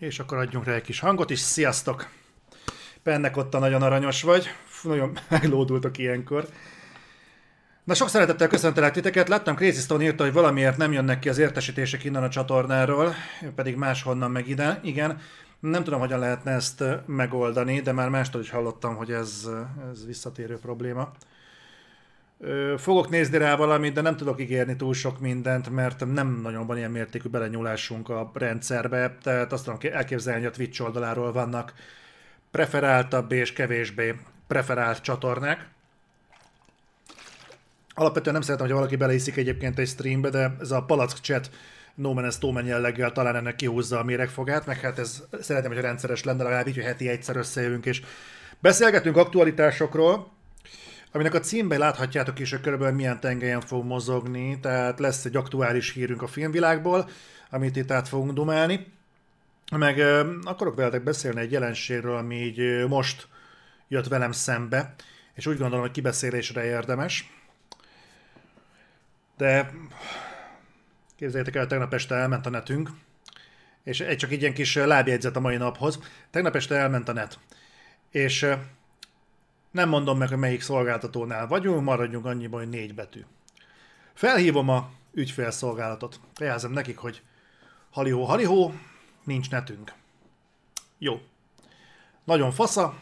És akkor adjunk rá egy kis hangot is. Sziasztok! Pennek ott nagyon aranyos vagy. Fú, nagyon meglódultok ilyenkor. Na sok szeretettel köszöntelek titeket. Láttam Crazy Stone írta, hogy valamiért nem jönnek ki az értesítések innen a csatornáról, pedig máshonnan meg ide. Igen, nem tudom, hogyan lehetne ezt megoldani, de már mástól is hallottam, hogy ez, ez visszatérő probléma. Fogok nézni rá valamit, de nem tudok ígérni túl sok mindent, mert nem nagyon van ilyen mértékű belenyúlásunk a rendszerbe, tehát azt tudom elképzelni, hogy a Twitch oldaláról vannak preferáltabb és kevésbé preferált csatornák. Alapvetően nem szeretem, hogy valaki beleiszik egyébként egy streambe, de ez a palack chat No Man Snowman jelleggel talán ennek kihúzza a méregfogát, meg hát ez szeretem, hogy rendszeres lenne, legalább így, hogy heti egyszer összejövünk, és beszélgetünk aktualitásokról, aminek a címben láthatjátok is, hogy körülbelül milyen tengelyen fog mozogni, tehát lesz egy aktuális hírünk a filmvilágból, amit itt át fogunk dumálni. Meg akarok veletek beszélni egy jelenségről, ami így most jött velem szembe, és úgy gondolom, hogy kibeszélésre érdemes. De képzeljétek el, tegnap este elment a netünk, és egy csak egy ilyen kis lábjegyzet a mai naphoz. Tegnap este elment a net, és nem mondom meg, hogy melyik szolgáltatónál vagyunk, maradjunk annyiban, hogy négy betű. Felhívom a ügyfélszolgálatot. Jelzem nekik, hogy halihó, halihó, nincs netünk. Jó. Nagyon fasza.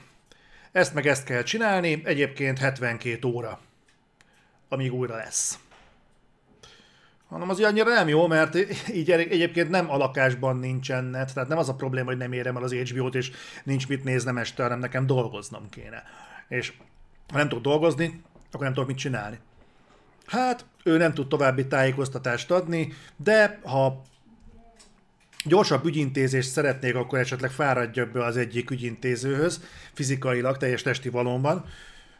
Ezt meg ezt kell csinálni, egyébként 72 óra, amíg újra lesz. Hanem az annyira nem jó, mert így egyébként nem a nincsen net, tehát nem az a probléma, hogy nem érem el az HBO-t, és nincs mit néznem este, hanem nekem dolgoznom kéne. És ha nem tudok dolgozni, akkor nem tudok mit csinálni. Hát, ő nem tud további tájékoztatást adni, de ha gyorsabb ügyintézést szeretnék, akkor esetleg fáradja be az egyik ügyintézőhöz, fizikailag, teljes testi valóban,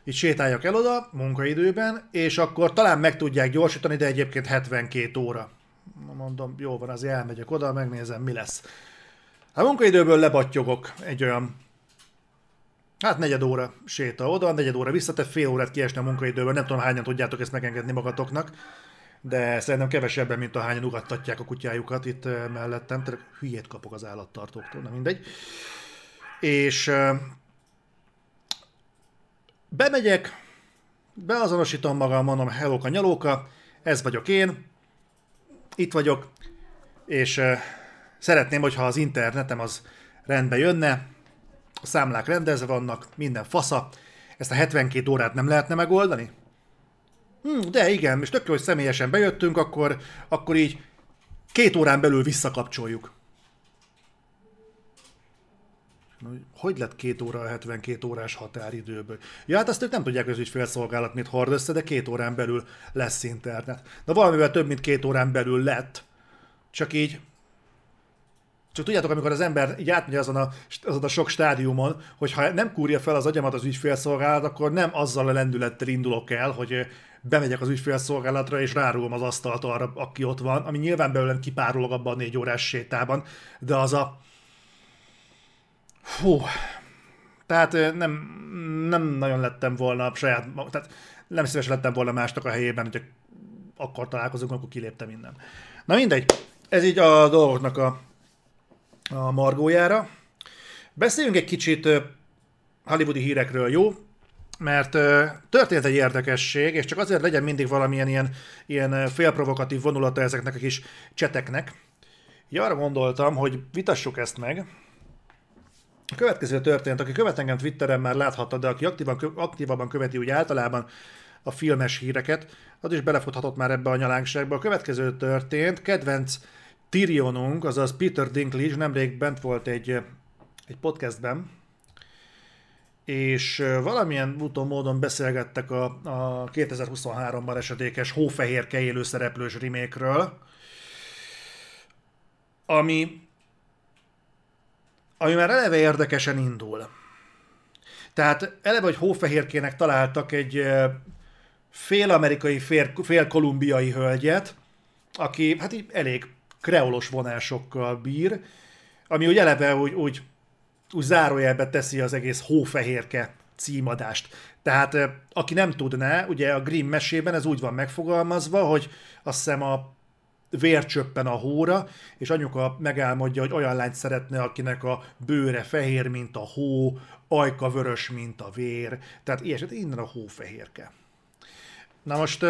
így sétáljak el oda munkaidőben, és akkor talán meg tudják gyorsítani, de egyébként 72 óra. Mondom, jó van, azért elmegyek oda, megnézem, mi lesz. A munkaidőből lebattyogok egy olyan Hát negyed óra séta oda, negyed óra vissza, te fél órát kiesni a munkaidőből, nem tudom hányan tudjátok ezt megengedni magatoknak, de szerintem kevesebben, mint a hányan ugattatják a kutyájukat itt mellettem, tehát hülyét kapok az állattartóktól, nem mindegy. És bemegyek, beazonosítom magam, mondom, hellóka, nyalóka, ez vagyok én, itt vagyok, és szeretném, hogyha az internetem az rendbe jönne, a számlák rendezve vannak, minden fasza. Ezt a 72 órát nem lehetne megoldani? Hm, de igen, és tök hogy személyesen bejöttünk, akkor, akkor így két órán belül visszakapcsoljuk. Hogy lett két óra a 72 órás határidőből? Ja, hát azt ők nem tudják, hogy az ügyfélszolgálat mit hord össze, de két órán belül lesz internet. De valamivel több, mint két órán belül lett. Csak így csak tudjátok, amikor az ember így átmegy azon a, azon a sok stádiumon, hogy ha nem kúrja fel az agyamat az ügyfélszolgálat, akkor nem azzal a lendülettel indulok el, hogy bemegyek az ügyfélszolgálatra, és rárugom az asztalt arra, aki ott van, ami nyilván belőlem kipárolog abban a négy órás sétában, de az a... Hú, tehát nem, nem nagyon lettem volna a saját, tehát nem szívesen lettem volna másnak a helyében, hogy akkor találkozunk, akkor kiléptem innen. Na mindegy, ez így a dolgoknak a a margójára. Beszéljünk egy kicsit hollywoodi hírekről, jó? Mert történt egy érdekesség, és csak azért legyen mindig valamilyen ilyen, ilyen félprovokatív vonulata ezeknek a kis cseteknek. Így arra gondoltam, hogy vitassuk ezt meg. A következő történt, aki követ engem Twitteren már láthatta, de aki aktívan, aktívabban követi úgy általában a filmes híreket, az is belefuthatott már ebbe a nyalánkságba. A következő történt, kedvenc Tyrionunk, azaz Peter Dinklage nemrég bent volt egy, egy podcastben, és valamilyen úton módon beszélgettek a, a 2023-ban esedékes hófehérke élő szereplős remake ami, ami már eleve érdekesen indul. Tehát eleve, hogy hófehérkének találtak egy fél amerikai, fél, fél kolumbiai hölgyet, aki hát így elég kreolos vonásokkal bír, ami úgy eleve úgy, úgy, úgy zárójelbe teszi az egész hófehérke címadást. Tehát aki nem tudná, ugye a Grimm mesében ez úgy van megfogalmazva, hogy azt hiszem a vér csöppen a hóra, és anyuka megálmodja, hogy olyan lányt szeretne, akinek a bőre fehér, mint a hó, ajka vörös, mint a vér, tehát ilyesét, innen a hófehérke. Na most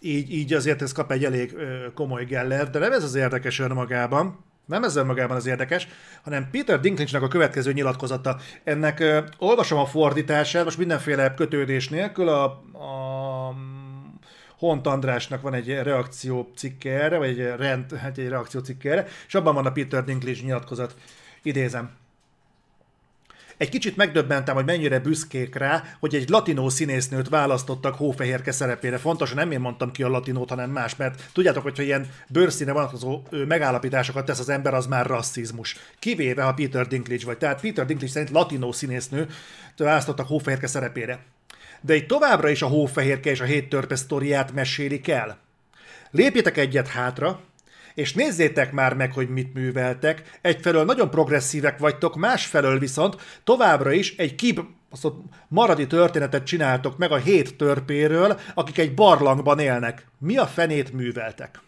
így, így azért ez kap egy elég komoly geller, de nem ez az érdekes önmagában, nem ez önmagában az érdekes, hanem Peter Dinklage-nek a következő nyilatkozata. Ennek ö, olvasom a fordítását, most mindenféle kötődés nélkül, a, a Hont Andrásnak van egy reakció cikke erre, vagy egy, rend, hát egy reakció cikke erre, és abban van a Peter Dinklage nyilatkozat. Idézem. Egy kicsit megdöbbentem, hogy mennyire büszkék rá, hogy egy latinó színésznőt választottak hófehérke szerepére. Fontos, nem én mondtam ki a latinót, hanem más, mert tudjátok, hogyha ilyen bőrszíne vonatkozó megállapításokat tesz az ember, az már rasszizmus. Kivéve, ha Peter Dinklage vagy. Tehát Peter Dinklage szerint latinó színésznő választottak hófehérke szerepére. De itt továbbra is a hófehérke és a hét törpe sztoriát mesélik el. Lépjetek egyet hátra, és nézzétek már meg, hogy mit műveltek. Egyfelől nagyon progresszívek vagytok, másfelől viszont továbbra is egy kib maradi történetet csináltok meg a hét törpéről, akik egy barlangban élnek. Mi a fenét műveltek?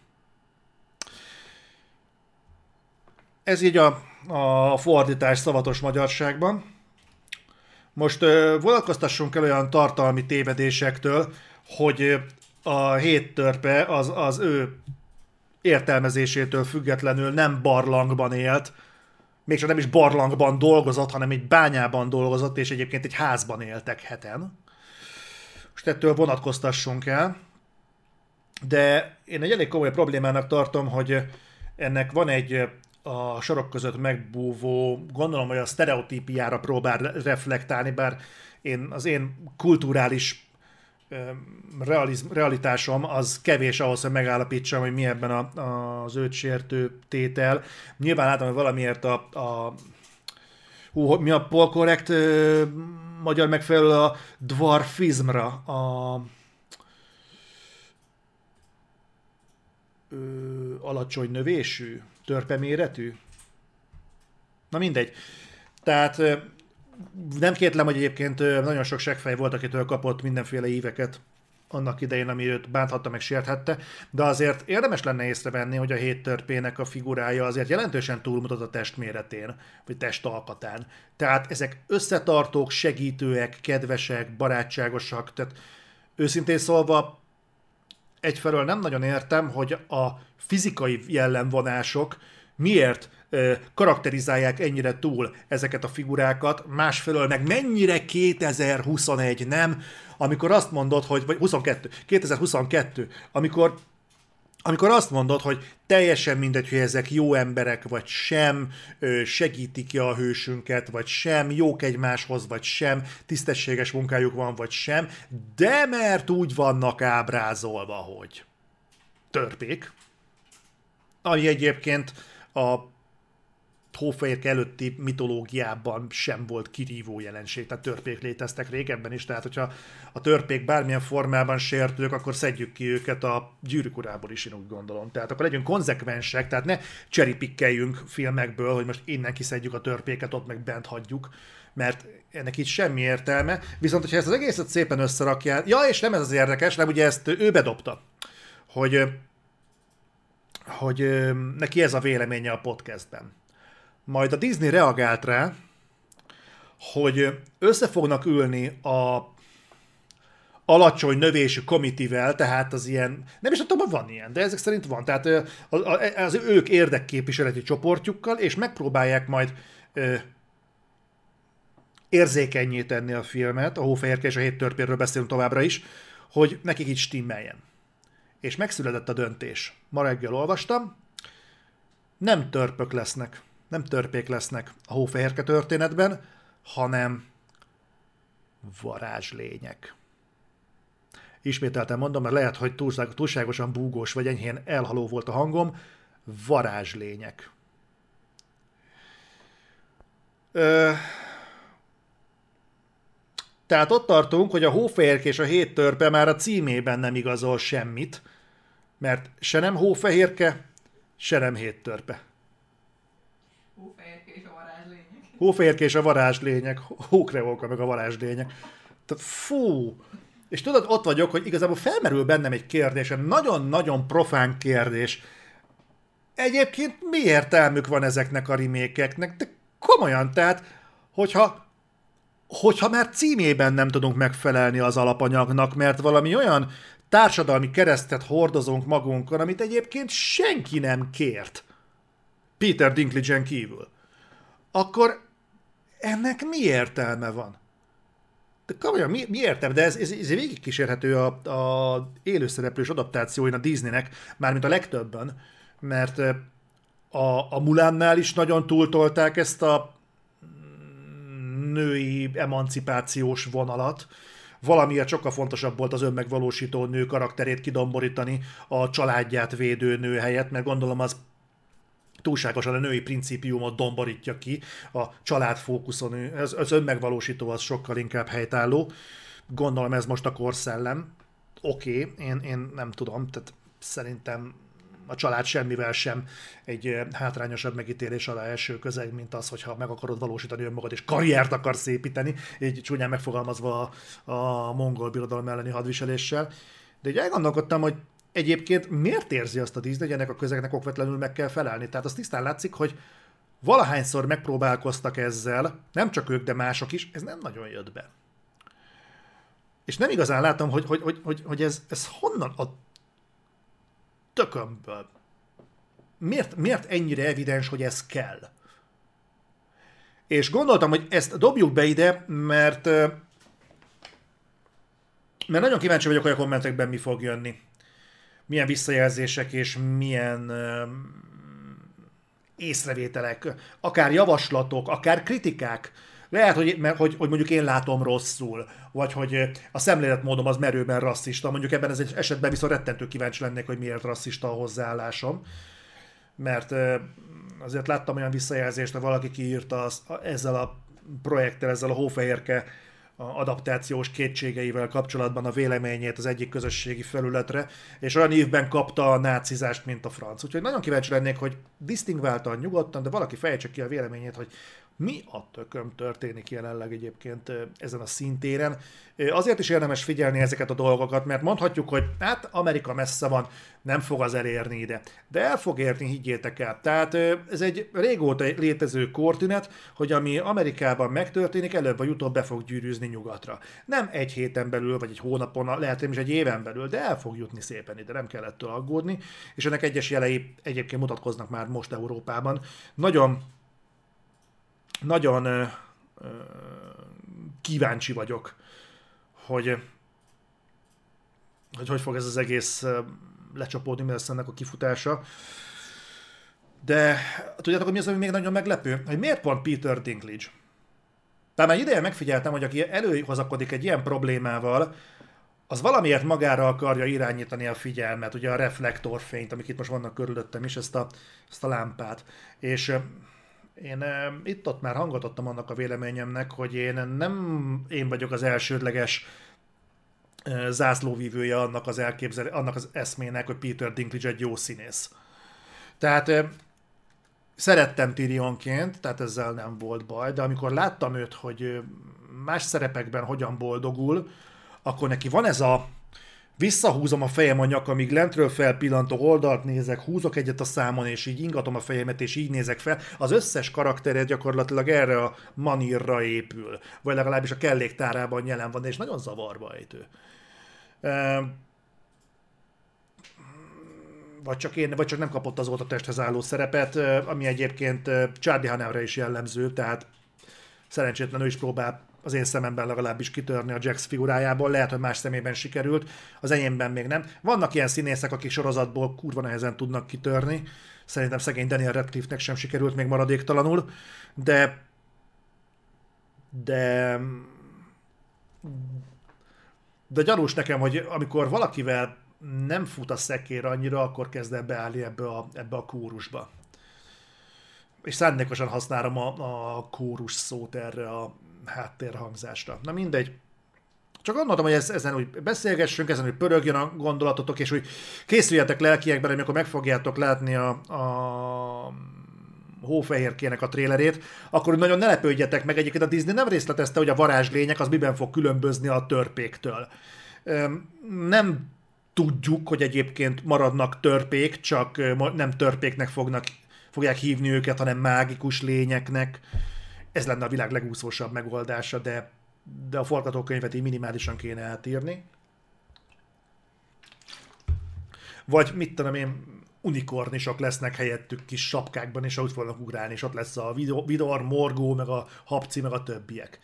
Ez így a, a fordítás szavatos magyarságban. Most uh, vonatkoztassunk el olyan tartalmi tévedésektől, hogy a hét törpe az, az ő értelmezésétől függetlenül nem barlangban élt, mégsem nem is barlangban dolgozott, hanem egy bányában dolgozott, és egyébként egy házban éltek heten. Most ettől vonatkoztassunk el. De én egy elég komoly problémának tartom, hogy ennek van egy a sorok között megbúvó, gondolom, hogy a sztereotípiára próbál reflektálni, bár én, az én kulturális realiz, realitásom az kevés ahhoz, hogy megállapítsam, hogy mi ebben a, a, az őt sértő tétel. Nyilván látom, hogy valamiért a, a hú, mi a polkorrekt magyar megfelelő a dwarfizmra, a ö, alacsony növésű, törpeméretű. Na mindegy. Tehát nem kétlem, hogy egyébként nagyon sok seggfej volt, akitől kapott mindenféle íveket annak idején, ami őt bánthatta, meg sérthette, de azért érdemes lenne észrevenni, hogy a hét törpének a figurája azért jelentősen túlmutat a testméretén, vagy testalkatán. Tehát ezek összetartók, segítőek, kedvesek, barátságosak, tehát őszintén szólva egyfelől nem nagyon értem, hogy a fizikai jellemvonások miért karakterizálják ennyire túl ezeket a figurákat, másfelől meg mennyire 2021 nem, amikor azt mondod, hogy, vagy 22, 2022, amikor amikor azt mondod, hogy teljesen mindegy, hogy ezek jó emberek, vagy sem, segítik ki a hősünket, vagy sem, jók egymáshoz, vagy sem, tisztességes munkájuk van, vagy sem, de mert úgy vannak ábrázolva, hogy törpék, ami egyébként a hófehérke előtti mitológiában sem volt kirívó jelenség, tehát törpék léteztek régebben is, tehát hogyha a törpék bármilyen formában sértők, akkor szedjük ki őket a gyűrűk urából is, én úgy gondolom. Tehát akkor legyünk konzekvensek, tehát ne cseripikkeljünk filmekből, hogy most innen kiszedjük a törpéket, ott meg bent hagyjuk, mert ennek itt semmi értelme. Viszont, hogyha ezt az egészet szépen összerakják, ja, és nem ez az érdekes, nem ugye ezt ő bedobta, hogy hogy neki ez a véleménye a podcastben majd a Disney reagált rá, hogy össze fognak ülni a alacsony növésű komitivel, tehát az ilyen, nem is tudom, van ilyen, de ezek szerint van, tehát az ők érdekképviseleti csoportjukkal, és megpróbálják majd érzékenyé tenni a filmet, a Hófehérke és a Hét törpéről beszélünk továbbra is, hogy nekik így stimmeljen. És megszületett a döntés. Ma reggel olvastam, nem törpök lesznek nem törpék lesznek a hófehérke történetben, hanem varázslények. Ismételten mondom, mert lehet, hogy túlságosan búgós vagy enyhén elhaló volt a hangom, varázslények. Ö... Tehát ott tartunk, hogy a hófehérke és a hét törpe már a címében nem igazol semmit, mert se nem hófehérke, se nem hét törpe. Hófehérke és a varázslények. Hófehérke és a varázslények. Hókreolka meg a varázslények. Tehát fú! És tudod, ott vagyok, hogy igazából felmerül bennem egy kérdés, egy nagyon-nagyon profán kérdés. Egyébként mi értelmük van ezeknek a remékeknek? De komolyan, tehát, hogyha, hogyha már címében nem tudunk megfelelni az alapanyagnak, mert valami olyan társadalmi keresztet hordozunk magunkon, amit egyébként senki nem kért. Peter Dinklage-en kívül. Akkor ennek mi értelme van? De komolyan, mi, mi értem? De ez, ez, ez végigkísérhető a, a élőszereplős adaptációin a Disneynek, mármint a legtöbben, mert a, a Mulánnál is nagyon túltolták ezt a női emancipációs vonalat, valamiért sokkal fontosabb volt az önmegvalósító nő karakterét kidomborítani a családját védő nő helyett, mert gondolom az túlságosan a női principiumot domborítja ki, a családfókuszon, az, az önmegvalósító az sokkal inkább helytálló. Gondolom ez most a korszellem. Oké, okay, én, én nem tudom, tehát szerintem a család semmivel sem egy eh, hátrányosabb megítélés alá első közeg, mint az, hogyha meg akarod valósítani önmagad, és karriert akarsz építeni, így csúnyán megfogalmazva a, a mongol birodalom elleni hadviseléssel. De így elgondolkodtam, hogy egyébként miért érzi azt a Disney, hogy ennek a közegnek okvetlenül meg kell felelni? Tehát az tisztán látszik, hogy valahányszor megpróbálkoztak ezzel, nem csak ők, de mások is, ez nem nagyon jött be. És nem igazán látom, hogy, hogy, hogy, hogy, hogy ez, ez honnan a tökömből. Miért, miért ennyire evidens, hogy ez kell? És gondoltam, hogy ezt dobjuk be ide, mert mert nagyon kíváncsi vagyok, hogy a kommentekben mi fog jönni. Milyen visszajelzések és milyen észrevételek, akár javaslatok, akár kritikák lehet, hogy, mert, hogy, hogy mondjuk én látom rosszul, vagy hogy a szemléletmódom az merőben rasszista. Mondjuk ebben egy esetben viszont rettentő kíváncsi lennék, hogy miért rasszista a hozzáállásom. Mert azért láttam olyan visszajelzést, hogy valaki kiírta az, ezzel a projekttel, ezzel a hófehérke adaptációs kétségeivel kapcsolatban a véleményét az egyik közösségi felületre, és olyan évben kapta a nácizást, mint a franc. Úgyhogy nagyon kíváncsi lennék, hogy disztingváltan, nyugodtan, de valaki fejtse ki a véleményét, hogy mi a tököm történik jelenleg egyébként ezen a szintéren. Azért is érdemes figyelni ezeket a dolgokat, mert mondhatjuk, hogy hát Amerika messze van, nem fog az elérni ide. De el fog érni, higgyétek el. Tehát ez egy régóta létező kortünet, hogy ami Amerikában megtörténik, előbb vagy utóbb be fog gyűrűzni nyugatra. Nem egy héten belül, vagy egy hónapon, lehet hogy is egy éven belül, de el fog jutni szépen ide, nem kell ettől aggódni. És ennek egyes jelei egyébként mutatkoznak már most Európában. Nagyon nagyon ö, ö, kíváncsi vagyok, hogy, hogy hogy fog ez az egész lecsapódni, mi lesz ennek a kifutása. De tudjátok, hogy mi az, ami még nagyon meglepő? Hogy miért pont Peter Dinklage? Tehát már ideje megfigyeltem, hogy aki előhozakodik egy ilyen problémával, az valamiért magára akarja irányítani a figyelmet, ugye a reflektorfényt, amik itt most vannak körülöttem is, ezt a, ezt a lámpát. És én itt-ott már hangot adtam annak a véleményemnek, hogy én nem én vagyok az elsődleges zászlóvívője annak az elképzel, annak az eszmének, hogy Peter Dinklage egy jó színész. Tehát szerettem Tyrionként, tehát ezzel nem volt baj, de amikor láttam őt, hogy más szerepekben hogyan boldogul, akkor neki van ez a Visszahúzom a fejem a nyaka, amíg lentről felpillantok, oldalt nézek, húzok egyet a számon, és így ingatom a fejemet, és így nézek fel. Az összes karaktere gyakorlatilag erre a manírra épül, vagy legalábbis a kelléktárában jelen van, és nagyon zavarba ejtő. Vagy csak, én, vagy csak nem kapott az a testhez álló szerepet, ami egyébként Charlie Hanauer is jellemző, tehát szerencsétlenül is próbál az én szememben legalábbis kitörni a Jax figurájából, lehet, hogy más szemében sikerült, az enyémben még nem. Vannak ilyen színészek, akik sorozatból kurva nehezen tudnak kitörni, szerintem szegény Daniel Radcliffe-nek sem sikerült még maradéktalanul, de de de gyanús nekem, hogy amikor valakivel nem fut a szekér annyira, akkor kezd el beállni ebbe a, ebbe a kórusba. És szándékosan használom a, a kórus szót erre a háttérhangzásra. Na mindegy. Csak gondoltam, hogy ez, ezen úgy beszélgessünk, ezen úgy pörögjön a gondolatotok, és hogy készüljetek lelkiekben, amikor meg fogjátok látni a, a hófehérkének a trélerét, akkor nagyon ne lepődjetek meg. Egyébként a Disney nem részletezte, hogy a varázslények az miben fog különbözni a törpéktől. Nem tudjuk, hogy egyébként maradnak törpék, csak nem törpéknek fognak, fogják hívni őket, hanem mágikus lényeknek. Ez lenne a világ legúszósabb megoldása, de, de a forgatókönyvet így minimálisan kéne átírni. Vagy mit tudom én, unikornisok lesznek helyettük kis sapkákban, és úgy fognak ugrálni, és ott lesz a Vidor, Morgó, meg a Hapci, meg a többiek.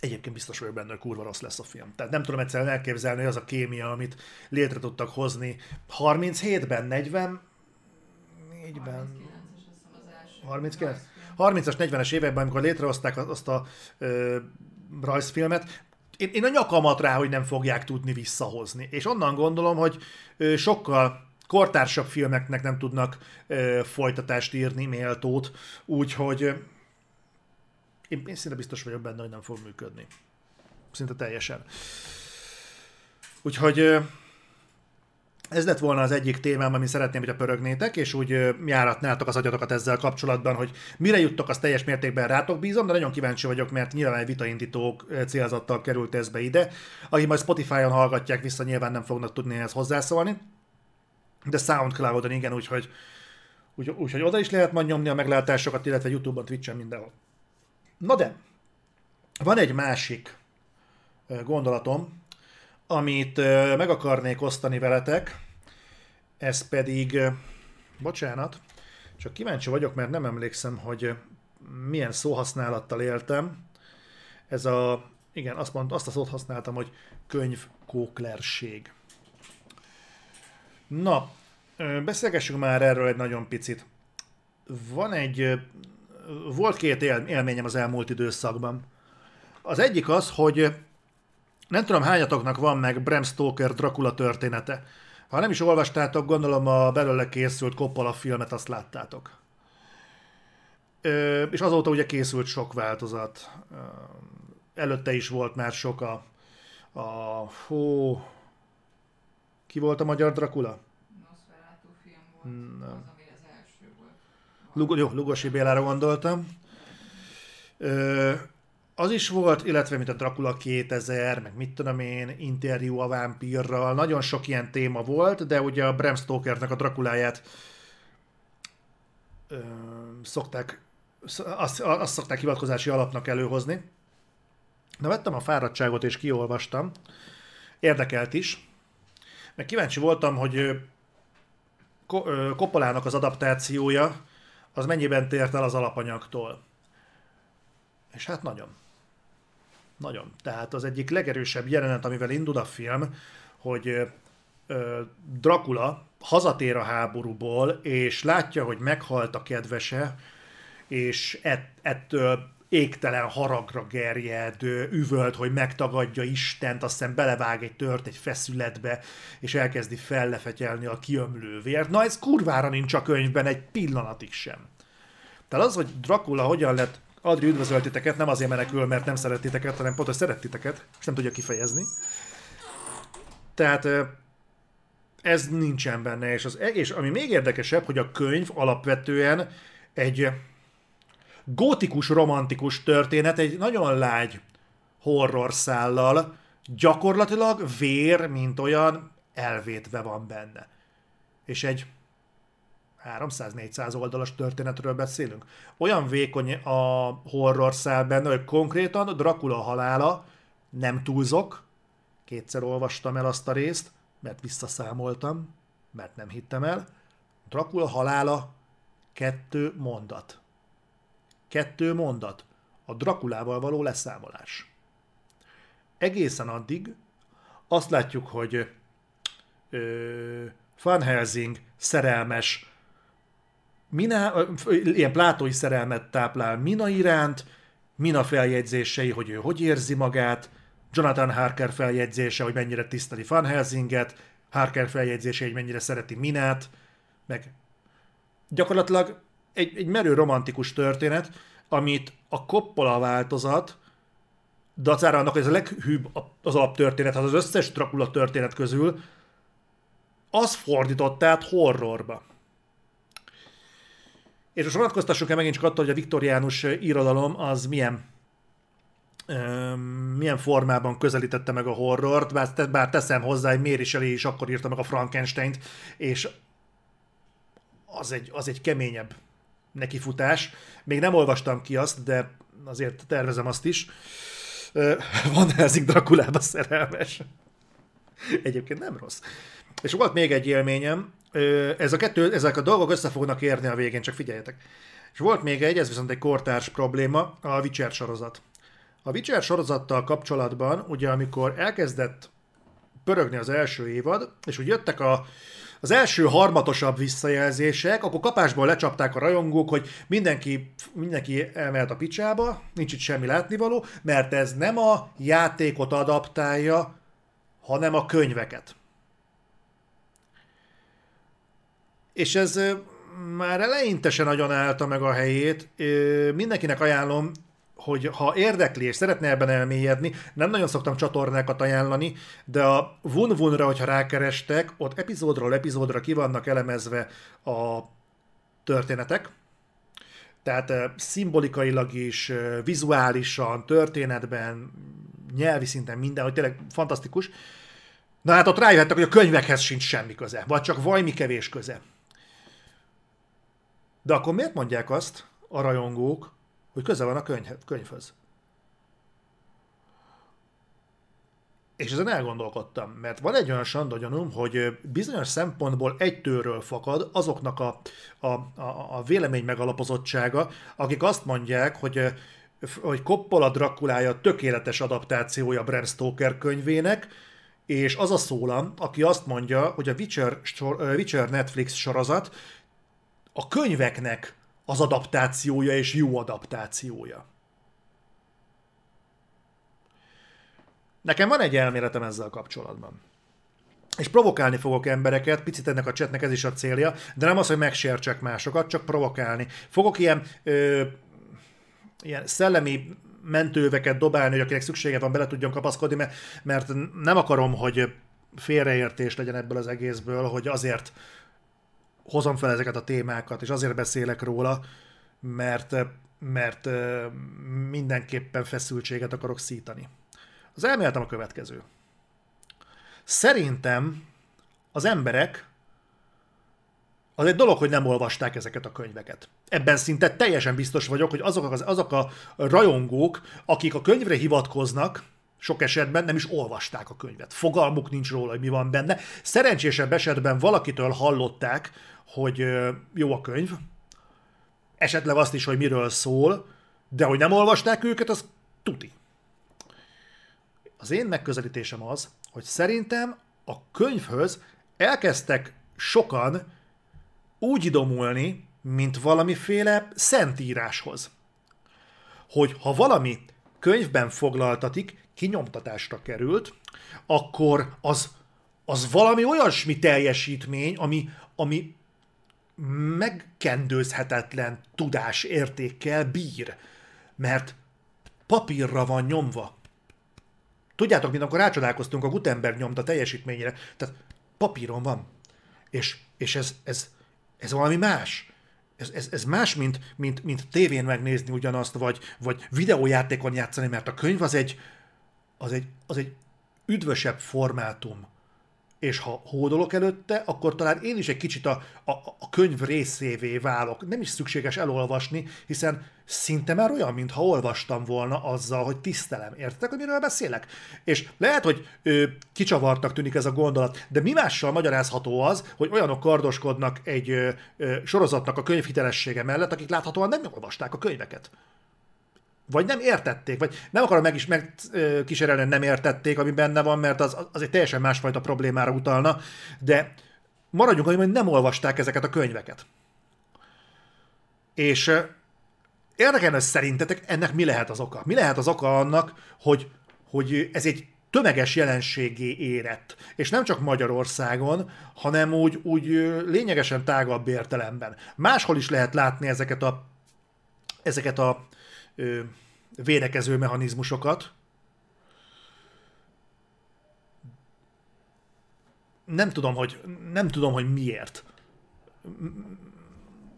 Egyébként biztos vagyok benne, hogy kurva rossz lesz a film. Tehát nem tudom egyszerűen elképzelni, hogy az a kémia, amit létre tudtak hozni 37-ben, 40 4-ben, 39? 30-as, 40-es években, amikor létrehozták azt a ö, rajzfilmet, én, én a nyakamat rá, hogy nem fogják tudni visszahozni. És onnan gondolom, hogy ö, sokkal kortársabb filmeknek nem tudnak ö, folytatást írni, méltót, úgyhogy én, én szinte biztos vagyok benne, hogy nem fog működni. Szinte teljesen. Úgyhogy ez lett volna az egyik témám, ami szeretném, hogy a pörögnétek, és úgy járatnátok az agyatokat ezzel kapcsolatban, hogy mire juttok, az teljes mértékben rátok bízom, de nagyon kíváncsi vagyok, mert nyilván egy vitaindító célzattal került ez be ide. Aki majd Spotify-on hallgatják vissza, nyilván nem fognak tudni ehhez hozzászólni. De Soundcloud-on igen, úgyhogy, úgy, úgyhogy oda is lehet majd nyomni a meglátásokat, illetve YouTube-on, Twitch-en, mindenhol. Na de, van egy másik gondolatom, amit meg akarnék osztani veletek, ez pedig, bocsánat, csak kíváncsi vagyok, mert nem emlékszem, hogy milyen szóhasználattal éltem. Ez a, igen, azt, mond, azt a szót használtam, hogy könyvkóklerség. Na, beszélgessünk már erről egy nagyon picit. Van egy volt két él, élményem az elmúlt időszakban. Az egyik az, hogy nem tudom hányatoknak van meg Bram Stoker Dracula története. Ha nem is olvastátok, gondolom a belőle készült Coppola filmet azt láttátok. Ö, és azóta ugye készült sok változat. Ö, előtte is volt már sok a, a hó, ki volt a magyar Dracula? Nosferatu film volt. Nem. Lug- jó, Lugosi Bélára gondoltam. Ö, az is volt, illetve mint a Dracula 2000, meg mit tudom én, interjú a vámpírral, nagyon sok ilyen téma volt, de ugye a Bram Stokernek a Drakuláját ö, szokták, azt, azt szokták hivatkozási alapnak előhozni. Na vettem a fáradtságot és kiolvastam, érdekelt is, meg kíváncsi voltam, hogy Koppolának az adaptációja az mennyiben tért el az alapanyagtól. És hát nagyon. Nagyon. Tehát az egyik legerősebb jelenet, amivel indul a film, hogy Dracula hazatér a háborúból, és látja, hogy meghalt a kedvese, és ett, ettől égtelen haragra gerjed, üvölt, hogy megtagadja Istent, aztán belevág egy tört egy feszületbe, és elkezdi fellefetyelni a kiömlő vért. Na ez kurvára nincs a könyvben egy pillanatig sem. Tehát az, hogy Dracula hogyan lett Adri üdvözölt titeket, nem azért menekül, mert nem szeret titeket, hanem pont, hogy szeret titeket, és nem tudja kifejezni. Tehát ez nincsen benne, és, az, és ami még érdekesebb, hogy a könyv alapvetően egy gótikus, romantikus történet, egy nagyon lágy horror szállal, gyakorlatilag vér, mint olyan, elvétve van benne. És egy 300-400 oldalas történetről beszélünk. Olyan vékony a horror szál benne, hogy konkrétan Dracula halála, nem túlzok, kétszer olvastam el azt a részt, mert visszaszámoltam, mert nem hittem el. Dracula halála kettő mondat. Kettő mondat. A Drakulával való leszámolás. Egészen addig azt látjuk, hogy ö, Van Helsing szerelmes Mina, ilyen plátói szerelmet táplál Mina iránt, Mina feljegyzései, hogy ő hogy érzi magát, Jonathan Harker feljegyzése, hogy mennyire tiszteli Van Helsinget, Harker feljegyzése, hogy mennyire szereti Minát, meg gyakorlatilag egy, egy merő romantikus történet, amit a Coppola változat, dacára annak, hogy ez a leghűbb az alaptörténet, az az összes Dracula történet közül, az fordított át horrorba. És most vonatkoztassunk el megint csak attól, hogy a viktoriánus irodalom az milyen milyen formában közelítette meg a horrort, bár, bár teszem hozzá, hogy Mary Shelley is akkor írta meg a Frankenstein-t, és az egy, az egy keményebb nekifutás. Még nem olvastam ki azt, de azért tervezem azt is. Van Helsing Drakulába szerelmes. Egyébként nem rossz. És volt még egy élményem, ez a kettő, ezek a dolgok össze fognak érni a végén, csak figyeljetek. És volt még egy, ez viszont egy kortárs probléma, a Witcher sorozat. A Witcher sorozattal kapcsolatban, ugye amikor elkezdett pörögni az első évad, és úgy jöttek a, az első harmatosabb visszajelzések, akkor kapásból lecsapták a rajongók, hogy mindenki, mindenki elmehet a picsába, nincs itt semmi látnivaló, mert ez nem a játékot adaptálja, hanem a könyveket. És ez már eleinte se nagyon állta meg a helyét. Mindenkinek ajánlom, hogy ha érdekli és szeretne ebben elmélyedni, nem nagyon szoktam csatornákat ajánlani, de a Vun-Vunra, hogyha rákerestek, ott epizódról epizódra ki vannak elemezve a történetek, tehát szimbolikailag is, vizuálisan, történetben, nyelvi szinten minden, hogy tényleg fantasztikus. Na hát ott rájöhettek, hogy a könyvekhez sincs semmi köze, vagy csak vajmi kevés köze. De akkor miért mondják azt a rajongók, hogy köze van a könyv, könyvhöz? És ezen elgondolkodtam, mert van egy olyan sandagyanum, hogy bizonyos szempontból egy tőről fakad azoknak a, a, a, a vélemény megalapozottsága, akik azt mondják, hogy hogy Coppola Drakulája tökéletes adaptációja Bram Stoker könyvének, és az a szólam, aki azt mondja, hogy a Witcher, Witcher Netflix sorozat a könyveknek az adaptációja és jó adaptációja. Nekem van egy elméletem ezzel kapcsolatban. És provokálni fogok embereket, picit ennek a csetnek ez is a célja, de nem az, hogy megsértsek másokat, csak provokálni. Fogok ilyen, ö, ilyen szellemi mentőveket dobálni, hogy akinek szüksége van, bele tudjon kapaszkodni, mert, nem akarom, hogy félreértés legyen ebből az egészből, hogy azért hozom fel ezeket a témákat, és azért beszélek róla, mert, mert mindenképpen feszültséget akarok szítani. Az elméletem a következő. Szerintem az emberek az egy dolog, hogy nem olvasták ezeket a könyveket. Ebben szinte teljesen biztos vagyok, hogy azok, az, azok a rajongók, akik a könyvre hivatkoznak, sok esetben nem is olvasták a könyvet. Fogalmuk nincs róla, hogy mi van benne. Szerencsésebb esetben valakitől hallották, hogy jó a könyv, esetleg azt is, hogy miről szól, de hogy nem olvasták őket, az tuti. Az én megközelítésem az, hogy szerintem a könyvhöz elkezdtek sokan úgy idomulni, mint valamiféle szentíráshoz. Hogy ha valami könyvben foglaltatik, kinyomtatásra került, akkor az, az valami olyasmi teljesítmény, ami, ami megkendőzhetetlen tudás értékkel bír, mert papírra van nyomva. Tudjátok, mint akkor rácsodálkoztunk a Gutenberg nyomta teljesítményére, tehát papíron van. És, és ez, ez, ez valami más. Ez, ez, ez más, mint, mint, mint tévén megnézni ugyanazt, vagy, vagy videójátékon játszani, mert a könyv az egy, az egy, az egy üdvösebb formátum és ha hódolok előtte, akkor talán én is egy kicsit a, a, a könyv részévé válok. Nem is szükséges elolvasni, hiszen szinte már olyan, mintha olvastam volna azzal, hogy tisztelem. Értek, hogy miről beszélek? És lehet, hogy ö, kicsavartnak tűnik ez a gondolat, de mi mással magyarázható az, hogy olyanok kardoskodnak egy ö, ö, sorozatnak a könyvhitelessége mellett, akik láthatóan nem olvasták a könyveket vagy nem értették, vagy nem akarom meg is megkísérelni, nem értették, ami benne van, mert az, az egy teljesen másfajta problémára utalna, de maradjunk hogy nem olvasták ezeket a könyveket. És érdekelne szerintetek ennek mi lehet az oka? Mi lehet az oka annak, hogy, hogy ez egy tömeges jelenségé érett. És nem csak Magyarországon, hanem úgy, úgy lényegesen tágabb értelemben. Máshol is lehet látni ezeket a, ezeket a védekező mechanizmusokat. Nem tudom, hogy, nem tudom, hogy miért.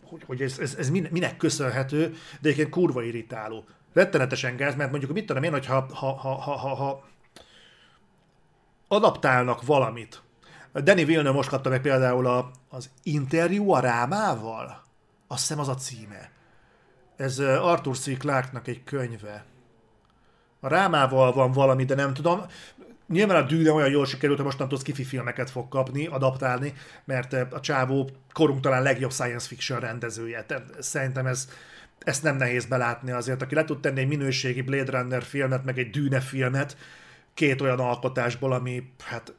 Hogy, hogy ez, ez, ez minek köszönhető, de egyébként kurva irritáló. rettenetesen gáz, mert mondjuk mit tudom én, hogy ha, ha, ha, ha, ha, adaptálnak valamit. Danny Villeneuve most kapta meg például a, az interjú a Rámával. Azt hiszem az a címe. Ez Arthur C. Clarke-nak egy könyve. A Rámával van valami, de nem tudom. Nyilván a dűne olyan jól sikerült, hogy mostantól skifi filmeket fog kapni, adaptálni, mert a csávó korunk talán legjobb science fiction rendezője. Tehát szerintem ez, ezt nem nehéz belátni azért. Aki le tud tenni egy minőségi Blade Runner filmet, meg egy dűne filmet, két olyan alkotásból, ami hát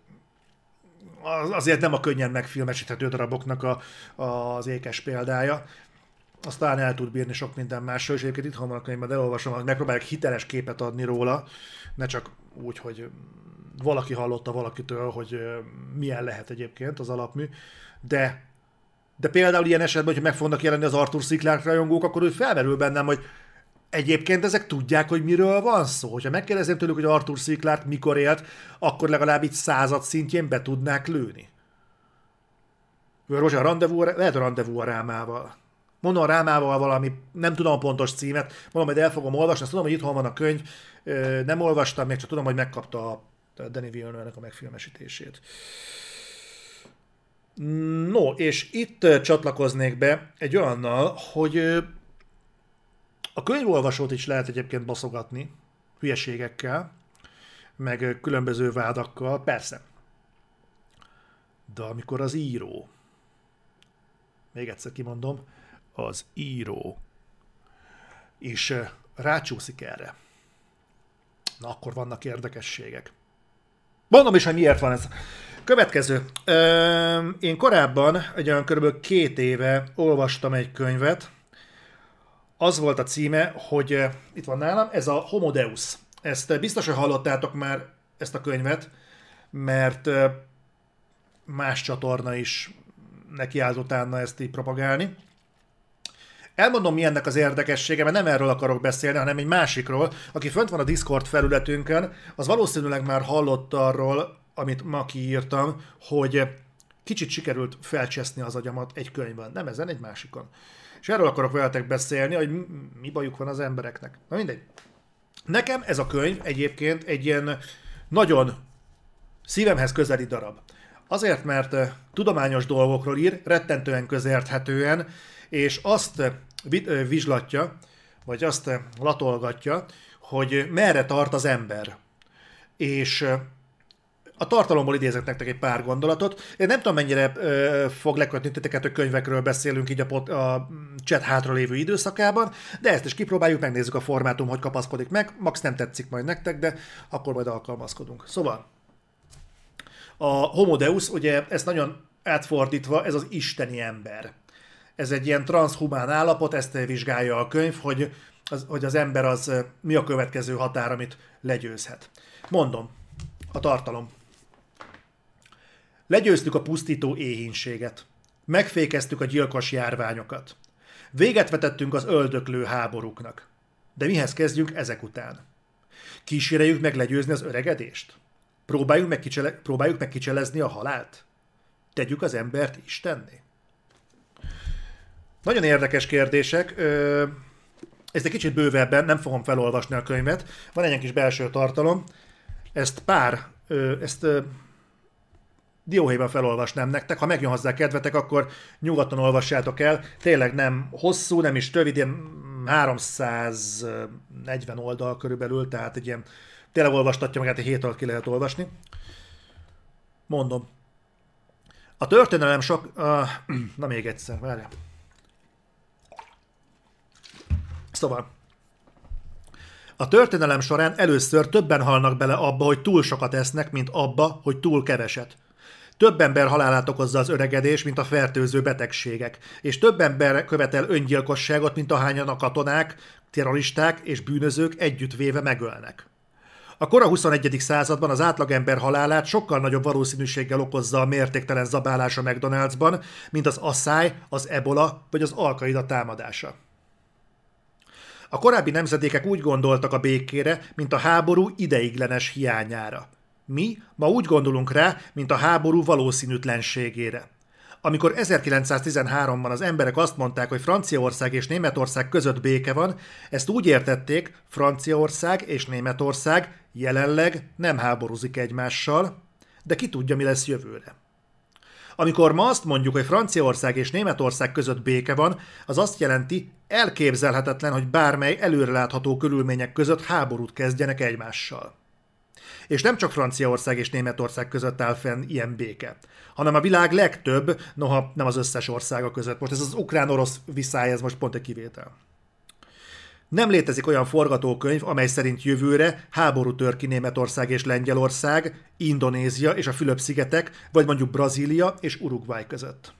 azért nem a könnyen megfilmesíthető daraboknak a, az ékes példája. Aztán el tud bírni sok minden másról, és egyébként itthon van a könyvben, elolvasom, hogy megpróbálják hiteles képet adni róla, ne csak úgy, hogy valaki hallotta valakitől, hogy milyen lehet egyébként az alapmű, de de például ilyen esetben, hogy meg fognak jelenni az Arthur. Clarke rajongók, akkor úgy felmerül bennem, hogy egyébként ezek tudják, hogy miről van szó. Ha megkérdezem tőlük, hogy Arthur. Clarke mikor élt, akkor legalább itt század szintjén be tudnák lőni. Rozsa, a rendezvú, lehet a rendezvú a rámával. Mondom valami, nem tudom a pontos címet, mondom, hogy el fogom olvasni, azt tudom, hogy itthon van a könyv, nem olvastam, még csak tudom, hogy megkapta a Danny Villeneuve-nek a megfilmesítését. No, és itt csatlakoznék be egy olyannal, hogy a könyvolvasót is lehet egyébként baszogatni hülyeségekkel, meg különböző vádakkal, persze. De amikor az író, még egyszer kimondom, az író és rácsúszik erre, na akkor vannak érdekességek. Mondom is, hogy miért van ez. Következő. Én korábban, egy olyan kb. két éve olvastam egy könyvet, az volt a címe, hogy itt van nálam, ez a Homo Deus. Ezt biztos, hogy hallottátok már ezt a könyvet, mert más csatorna is nekiállt utána ezt így propagálni. Elmondom, mi ennek az érdekessége, mert nem erről akarok beszélni, hanem egy másikról. Aki fönt van a Discord felületünkön, az valószínűleg már hallott arról, amit ma kiírtam, hogy kicsit sikerült felcseszni az agyamat egy könyvben. Nem ezen, egy másikon. És erről akarok veletek beszélni, hogy mi bajuk van az embereknek. Na mindegy. Nekem ez a könyv egyébként egy ilyen nagyon szívemhez közeli darab. Azért, mert tudományos dolgokról ír, rettentően közérthetően, és azt vizslatja, vagy azt latolgatja, hogy merre tart az ember. És a tartalomból idézek nektek egy pár gondolatot. Én nem tudom, mennyire ö, fog lekötni titeket, hogy könyvekről beszélünk így a, pot, a chat hátra lévő időszakában, de ezt is kipróbáljuk, megnézzük a formátum, hogy kapaszkodik meg. Max nem tetszik majd nektek, de akkor majd alkalmazkodunk. Szóval, a Homo Deus, ugye ez nagyon átfordítva, ez az isteni ember. Ez egy ilyen transhumán állapot, ezt vizsgálja a könyv, hogy az, hogy az ember az mi a következő határ, amit legyőzhet. Mondom, a tartalom. Legyőztük a pusztító éhínséget. Megfékeztük a gyilkos járványokat. Véget vetettünk az öldöklő háborúknak. De mihez kezdjünk ezek után? Kíséreljük meg legyőzni az öregedést? Próbáljuk meg, kicsele- próbáljuk meg kicselezni a halált? Tegyük az embert Istenné? Nagyon érdekes kérdések. Ezt egy kicsit bővebben, nem fogom felolvasni a könyvet. Van egy kis belső tartalom. Ezt pár, ezt dióhéjban felolvasnám nektek. Ha megjön hozzá kedvetek, akkor nyugodtan olvassátok el. Tényleg nem hosszú, nem is rövid, ilyen 340 oldal körülbelül, tehát egy ilyen tényleg olvastatja magát, egy hét alatt ki lehet olvasni. Mondom. A történelem sok... Uh, na még egyszer, várjál. Szóval, a történelem során először többen halnak bele abba, hogy túl sokat esznek, mint abba, hogy túl keveset. Több ember halálát okozza az öregedés, mint a fertőző betegségek, és több ember követel öngyilkosságot, mint ahányan a katonák, terroristák és bűnözők együttvéve megölnek. A kora 21. században az átlagember halálát sokkal nagyobb valószínűséggel okozza a mértéktelen zabálás a McDonald'sban, mint az asszály, az ebola vagy az alkaida támadása. A korábbi nemzedékek úgy gondoltak a békére, mint a háború ideiglenes hiányára. Mi ma úgy gondolunk rá, mint a háború valószínűtlenségére. Amikor 1913-ban az emberek azt mondták, hogy Franciaország és Németország között béke van, ezt úgy értették, Franciaország és Németország jelenleg nem háborúzik egymással, de ki tudja, mi lesz jövőre. Amikor ma azt mondjuk, hogy Franciaország és Németország között béke van, az azt jelenti, elképzelhetetlen, hogy bármely előrelátható körülmények között háborút kezdjenek egymással. És nem csak Franciaország és Németország között áll fenn ilyen béke, hanem a világ legtöbb, noha nem az összes országa között. Most ez az ukrán-orosz viszály, ez most pont egy kivétel. Nem létezik olyan forgatókönyv, amely szerint jövőre háború tör ki Németország és Lengyelország, Indonézia és a Fülöp-szigetek, vagy mondjuk Brazília és Uruguay között.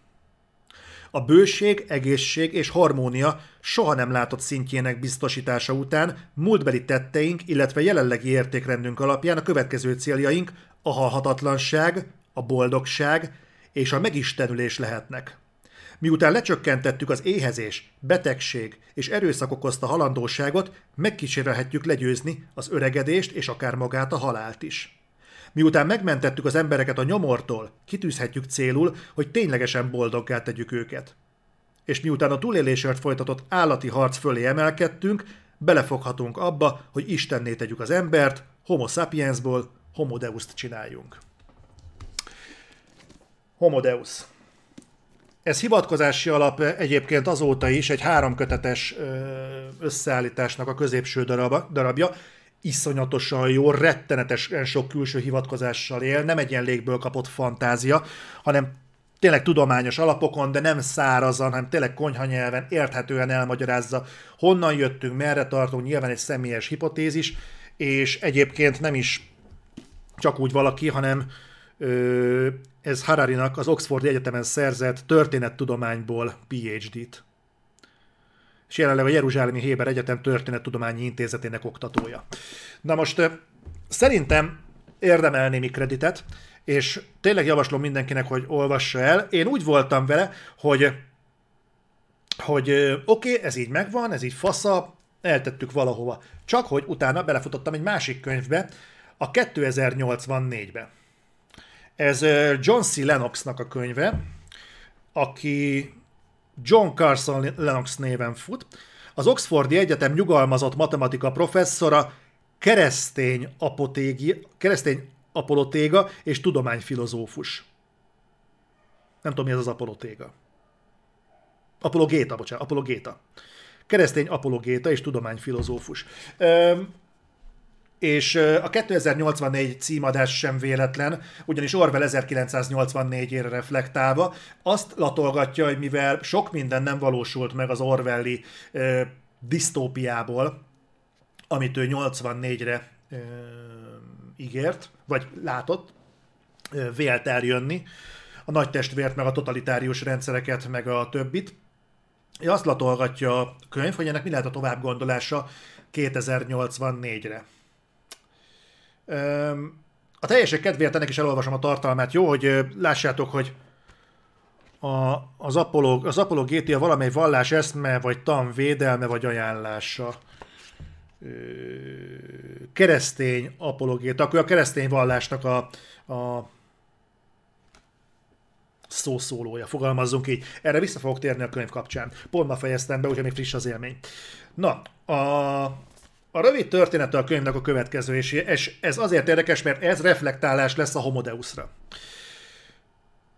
A bőség, egészség és harmónia soha nem látott szintjének biztosítása után múltbeli tetteink, illetve jelenlegi értékrendünk alapján a következő céljaink a halhatatlanság, a boldogság és a megistenülés lehetnek. Miután lecsökkentettük az éhezés, betegség és erőszak okozta halandóságot, megkísérelhetjük legyőzni az öregedést és akár magát a halált is. Miután megmentettük az embereket a nyomortól, kitűzhetjük célul, hogy ténylegesen boldoggá tegyük őket. És miután a túlélésért folytatott állati harc fölé emelkedtünk, belefoghatunk abba, hogy Istenné tegyük az embert, homo sapiensból homo deust csináljunk. Homo deus. Ez hivatkozási alap egyébként azóta is egy háromkötetes összeállításnak a középső darabja, iszonyatosan jó, rettenetesen sok külső hivatkozással él, nem egy ilyen légből kapott fantázia, hanem tényleg tudományos alapokon, de nem szárazan, hanem tényleg konyha nyelven, érthetően elmagyarázza, honnan jöttünk, merre tartunk, nyilván egy személyes hipotézis, és egyébként nem is csak úgy valaki, hanem ez Hararinak az Oxford Egyetemen szerzett történettudományból PhD-t és jelenleg a Jeruzsálemi Héber Egyetem Történettudományi Intézetének oktatója. Na most szerintem érdemel némi kreditet, és tényleg javaslom mindenkinek, hogy olvassa el. Én úgy voltam vele, hogy hogy oké, okay, ez így megvan, ez így fasza, eltettük valahova. Csak hogy utána belefutottam egy másik könyvbe, a 2084-be. Ez John C. Lennoxnak a könyve, aki John Carson Lennox néven fut. Az Oxfordi Egyetem nyugalmazott matematika professzora, keresztény, apotégi, keresztény apolotéga és tudományfilozófus. Nem tudom, mi ez az apolotéga. Apologéta, bocsánat, apologéta. Keresztény apologéta és tudományfilozófus. És a 2084 címadás sem véletlen, ugyanis Orwell 1984-ére reflektálva azt latolgatja, hogy mivel sok minden nem valósult meg az Orwelli ö, disztópiából, amit ő 84-re ö, ígért, vagy látott, ö, vélt eljönni, a nagy testvért, meg a totalitárius rendszereket, meg a többit. Azt latolgatja a könyv, hogy ennek mi lehet a tovább gondolása 2084-re. A teljeség kedvéért ennek is elolvasom a tartalmát, jó, hogy lássátok, hogy a, az, apolog, az apologétia valamely vallás eszme, vagy tan védelme, vagy ajánlása. Keresztény apologéta, akkor a keresztény vallásnak a, a szószólója, fogalmazzunk így. Erre vissza fogok térni a könyv kapcsán. Pont ma fejeztem be, úgyhogy még friss az élmény. Na, a, a rövid története a könyvnek a következő, és ez azért érdekes, mert ez reflektálás lesz a Homodeusra.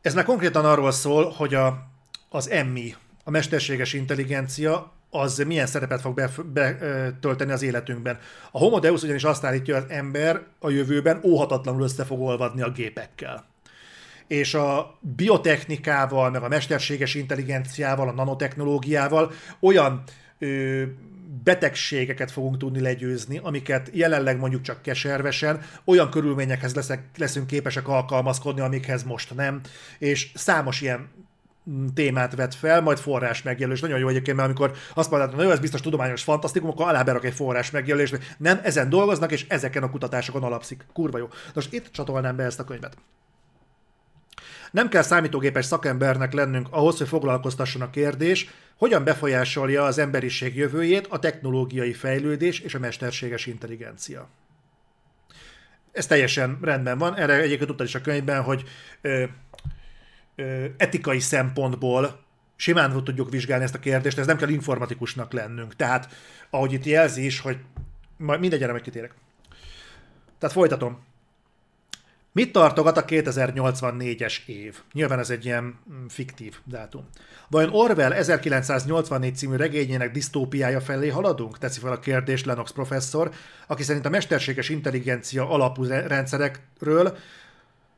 Ez már konkrétan arról szól, hogy a, az emmi, a mesterséges intelligencia, az milyen szerepet fog betölteni az életünkben. A Homodeus ugyanis azt állítja, hogy az ember a jövőben óhatatlanul össze fog olvadni a gépekkel. És a biotechnikával, meg a mesterséges intelligenciával, a nanotechnológiával olyan ö, betegségeket fogunk tudni legyőzni, amiket jelenleg mondjuk csak keservesen, olyan körülményekhez leszek, leszünk képesek alkalmazkodni, amikhez most nem, és számos ilyen témát vet fel, majd forrás megjelölés. Nagyon jó egyébként, mert amikor azt mondod, hogy ez biztos tudományos fantasztikum, akkor aláberak egy forrás megjelölést, nem, ezen dolgoznak, és ezeken a kutatásokon alapszik. Kurva jó. Most itt csatolnám be ezt a könyvet. Nem kell számítógépes szakembernek lennünk ahhoz, hogy foglalkoztasson a kérdés, hogyan befolyásolja az emberiség jövőjét a technológiai fejlődés és a mesterséges intelligencia. Ez teljesen rendben van, erre egyébként tudtad is a könyvben, hogy ö, ö, etikai szempontból simán tudjuk vizsgálni ezt a kérdést, ez nem kell informatikusnak lennünk. Tehát, ahogy itt jelzi is, hogy majd mindegy, erre meg. Tehát folytatom. Mit tartogat a 2084-es év? Nyilván ez egy ilyen mm, fiktív dátum. Vajon Orwell 1984 című regényének disztópiája felé haladunk? Teszi fel a kérdést Lennox professzor, aki szerint a mesterséges intelligencia alapú rendszerekről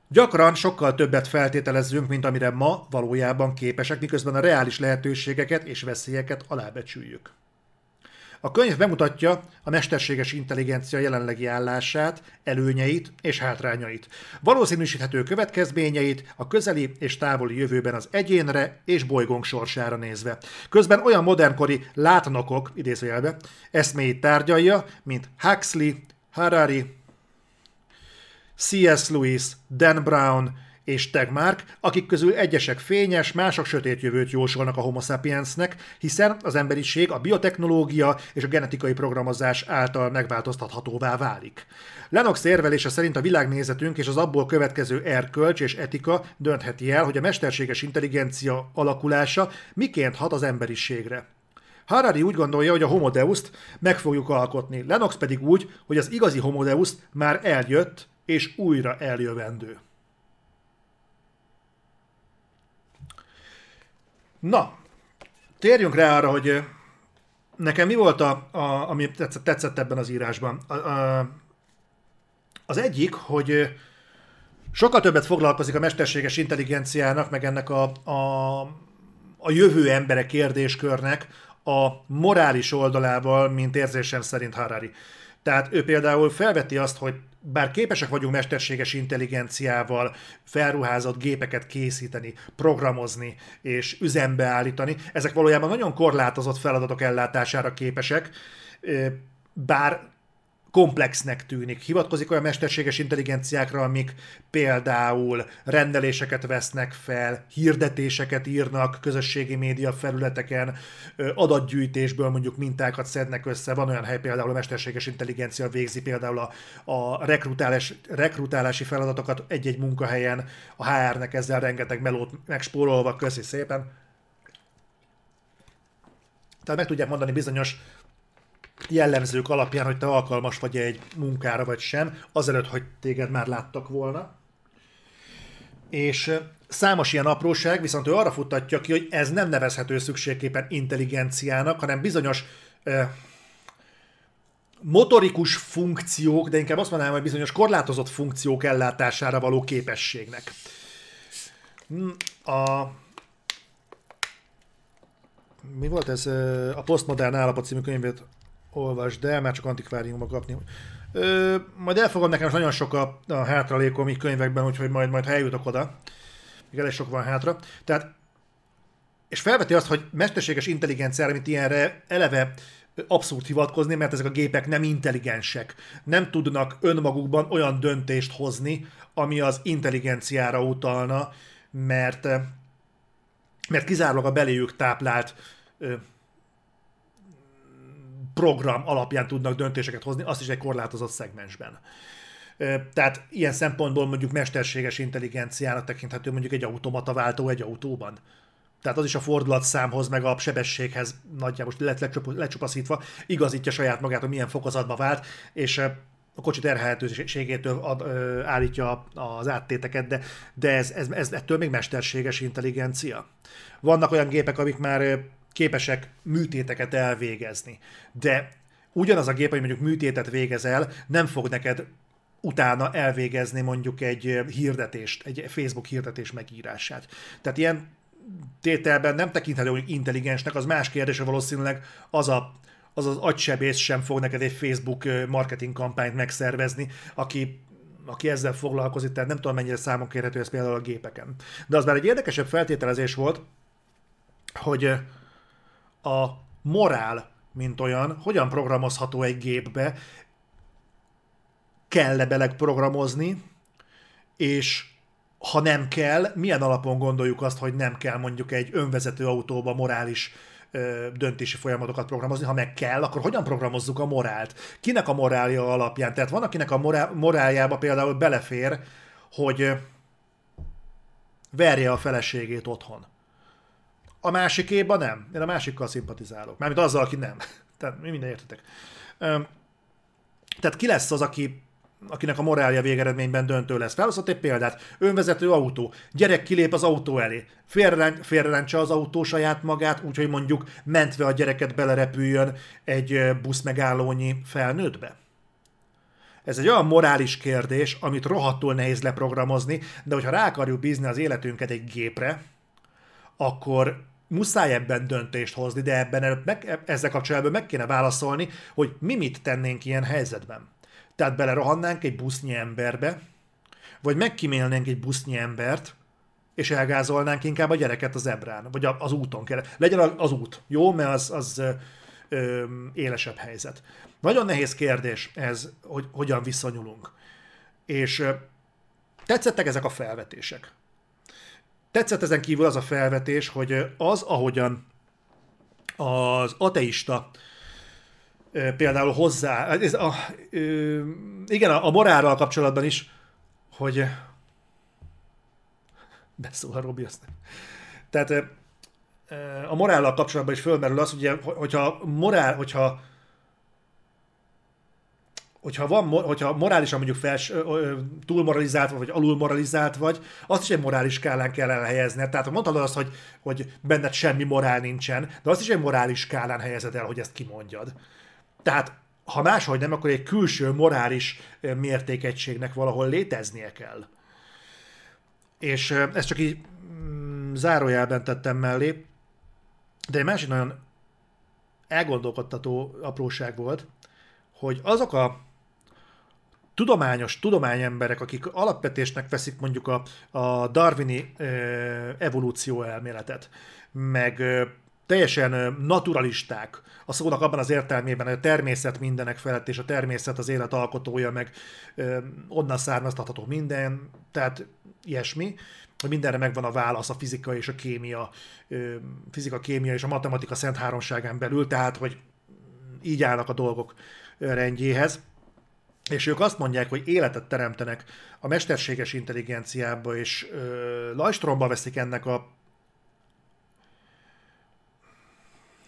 gyakran sokkal többet feltételezzünk, mint amire ma valójában képesek, miközben a reális lehetőségeket és veszélyeket alábecsüljük. A könyv bemutatja a mesterséges intelligencia jelenlegi állását, előnyeit és hátrányait, valószínűsíthető következményeit a közeli és távoli jövőben az egyénre és bolygónk sorsára nézve. Közben olyan modernkori látnokok, idézőjelbe, eszméit tárgyalja, mint Huxley, Harari, C.S. Lewis, Dan Brown és Tegmark, akik közül egyesek fényes, mások sötét jövőt jósolnak a homo sapiensnek, hiszen az emberiség a biotechnológia és a genetikai programozás által megváltoztathatóvá válik. Lennox érvelése szerint a világnézetünk és az abból következő erkölcs és etika döntheti el, hogy a mesterséges intelligencia alakulása miként hat az emberiségre. Harari úgy gondolja, hogy a Homo Deus-t meg fogjuk alkotni, Lennox pedig úgy, hogy az igazi Homo Deus már eljött és újra eljövendő. Na, térjünk rá arra, hogy nekem mi volt, a, a, ami tetszett, tetszett ebben az írásban. A, a, az egyik, hogy sokkal többet foglalkozik a mesterséges intelligenciának, meg ennek a, a, a jövő embere kérdéskörnek a morális oldalával, mint érzésem szerint Harari. Tehát ő például felveti azt, hogy bár képesek vagyunk mesterséges intelligenciával felruházott gépeket készíteni, programozni és üzembe állítani, ezek valójában nagyon korlátozott feladatok ellátására képesek, bár komplexnek tűnik. Hivatkozik olyan mesterséges intelligenciákra, amik például rendeléseket vesznek fel, hirdetéseket írnak közösségi média felületeken, adatgyűjtésből mondjuk mintákat szednek össze. Van olyan hely például a mesterséges intelligencia végzi például a, a rekrutálás, rekrutálási feladatokat egy-egy munkahelyen, a HR-nek ezzel rengeteg melót megspórolva, köszi szépen. Tehát meg tudják mondani bizonyos jellemzők alapján, hogy te alkalmas vagy egy munkára vagy sem, azelőtt, hogy téged már láttak volna. És számos ilyen apróság, viszont ő arra futtatja ki, hogy ez nem nevezhető szükségképpen intelligenciának, hanem bizonyos motorikus funkciók, de inkább azt mondanám, hogy bizonyos korlátozott funkciók ellátására való képességnek. Hm, a mi volt ez? A Postmodern állapot című könyvét olvasd el, már csak antikváriumba kapni. Ö, majd elfogom nekem nagyon sok a, a hátralékom így könyvekben, úgyhogy majd, majd ha eljutok oda. Még elég sok van hátra. Tehát, és felveti azt, hogy mesterséges intelligenciára, mint ilyenre eleve abszolút hivatkozni, mert ezek a gépek nem intelligensek. Nem tudnak önmagukban olyan döntést hozni, ami az intelligenciára utalna, mert, mert kizárólag a beléjük táplált program alapján tudnak döntéseket hozni, azt is egy korlátozott szegmensben. Tehát ilyen szempontból mondjuk mesterséges intelligenciának tekinthető mondjuk egy automata váltó egy autóban. Tehát az is a fordulatszámhoz, meg a sebességhez nagyjából lett lecsupaszítva, igazítja saját magát, hogy milyen fokozatba vált, és a kocsi terhelhetőségétől ad, állítja az áttéteket, de, de ez, ez, ez ettől még mesterséges intelligencia. Vannak olyan gépek, amik már képesek műtéteket elvégezni. De ugyanaz a gép, hogy mondjuk műtétet végez el, nem fog neked utána elvégezni mondjuk egy hirdetést, egy Facebook hirdetés megírását. Tehát ilyen tételben nem tekinthető, hogy intelligensnek, az más kérdés, valószínűleg az a az az agysebész sem fog neked egy Facebook marketing kampányt megszervezni, aki aki ezzel foglalkozik, tehát nem tudom mennyire számon kérhető ez például a gépeken. De az már egy érdekesebb feltételezés volt, hogy a morál, mint olyan, hogyan programozható egy gépbe, kell-e beleg programozni, és ha nem kell, milyen alapon gondoljuk azt, hogy nem kell mondjuk egy önvezető autóba morális ö, döntési folyamatokat programozni, ha meg kell, akkor hogyan programozzuk a morált? Kinek a morálja alapján? Tehát van, akinek a morál, moráljába például belefér, hogy verje a feleségét otthon. A másikéban nem. Én a másikkal szimpatizálok. Mármint azzal, aki nem. Tehát mi minden értetek. Tehát ki lesz az, aki akinek a morálja végeredményben döntő lesz. Felhozott egy példát. Önvezető autó. Gyerek kilép az autó elé. Félreráncsa az autó saját magát, úgyhogy mondjuk mentve a gyereket belerepüljön egy busz megállónyi felnőttbe. Ez egy olyan morális kérdés, amit rohadtul nehéz leprogramozni, de hogyha rá akarjuk bízni az életünket egy gépre, akkor muszáj ebben döntést hozni, de ebben meg, ezzel kapcsolatban meg kéne válaszolni, hogy mi mit tennénk ilyen helyzetben. Tehát belerohannánk egy busznyi emberbe, vagy megkímélnénk egy busznyi embert, és elgázolnánk inkább a gyereket az ebrán, vagy az úton kell. Legyen az út, jó? Mert az, az ö, élesebb helyzet. Nagyon nehéz kérdés ez, hogy hogyan viszonyulunk. És ö, tetszettek ezek a felvetések. Tetszett ezen kívül az a felvetés, hogy az, ahogyan az ateista például hozzá, ez a, igen, a, morálral kapcsolatban is, hogy beszól a Robi azt. Tehát a morállal kapcsolatban is fölmerül az, ugye, hogyha morál, hogyha hogyha, van, hogyha morálisan mondjuk fels, túlmoralizált vagy, vagy alulmoralizált vagy, azt is egy morális skálán kell elhelyezni. Tehát mondhatod azt, hogy, hogy benned semmi morál nincsen, de azt is egy morális skálán helyezed el, hogy ezt kimondjad. Tehát ha máshogy nem, akkor egy külső morális mértékegységnek valahol léteznie kell. És ezt csak így mm, zárójelben tettem mellé, de egy másik nagyon elgondolkodtató apróság volt, hogy azok a tudományos tudományemberek, akik alapvetésnek veszik mondjuk a, a darwini e, evolúció elméletet, meg e, teljesen naturalisták, a szónak abban az értelmében, hogy a természet mindenek felett, és a természet az élet alkotója, meg ö, onnan származtatható minden, tehát ilyesmi, hogy mindenre megvan a válasz a fizika és a kémia, ö, fizika, kémia és a matematika szent háromságán belül, tehát hogy így állnak a dolgok rendjéhez. És ők azt mondják, hogy életet teremtenek a mesterséges intelligenciába, és ö, lajstromba veszik ennek a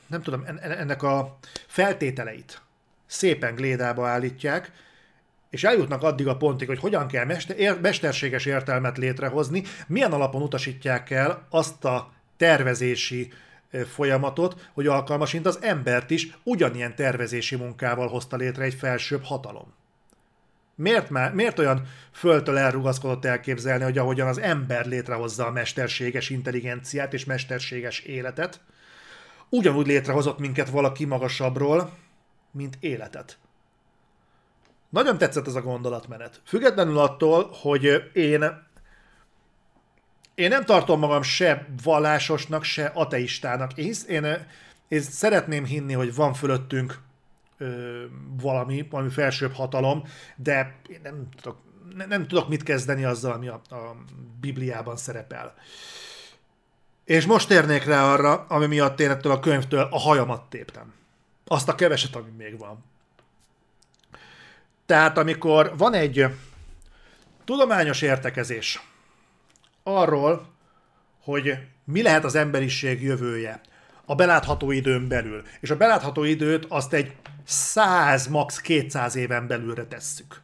nem tudom, ennek a feltételeit szépen glédába állítják, és eljutnak addig a pontig, hogy hogyan kell mesterséges értelmet létrehozni, milyen alapon utasítják el azt a tervezési folyamatot, hogy alkalmasint az embert is ugyanilyen tervezési munkával hozta létre egy felsőbb hatalom. Miért, már, miért olyan föltől elrugaszkodott elképzelni, hogy ahogyan az ember létrehozza a mesterséges intelligenciát és mesterséges életet, ugyanúgy létrehozott minket valaki magasabbról, mint életet. Nagyon tetszett ez a gondolatmenet. Függetlenül attól, hogy én én nem tartom magam se vallásosnak, se ateistának. Én, én, én szeretném hinni, hogy van fölöttünk ö, valami, valami felsőbb hatalom, de én nem tudok, nem, nem tudok mit kezdeni azzal, ami a, a Bibliában szerepel. És most térnék rá arra, ami miatt én ettől a könyvtől a hajamat téptem. Azt a keveset, ami még van. Tehát amikor van egy tudományos értekezés arról, hogy mi lehet az emberiség jövője a belátható időn belül, és a belátható időt azt egy 100, max. 200 éven belülre tesszük.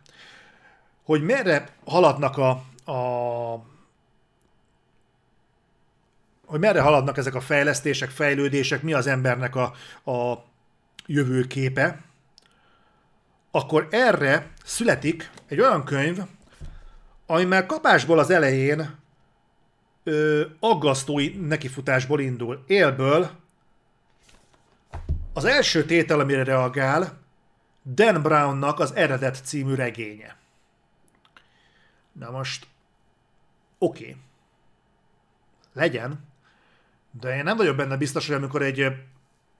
Hogy merre haladnak a, a hogy merre haladnak ezek a fejlesztések, fejlődések, mi az embernek a, a jövőképe, akkor erre születik egy olyan könyv, ami már kapásból az elején ö, aggasztói nekifutásból indul. Élből az első tétel, amire reagál, Dan Brownnak az Eredet című regénye. Na most, oké. Okay. Legyen, de én nem vagyok benne biztos, hogy amikor egy,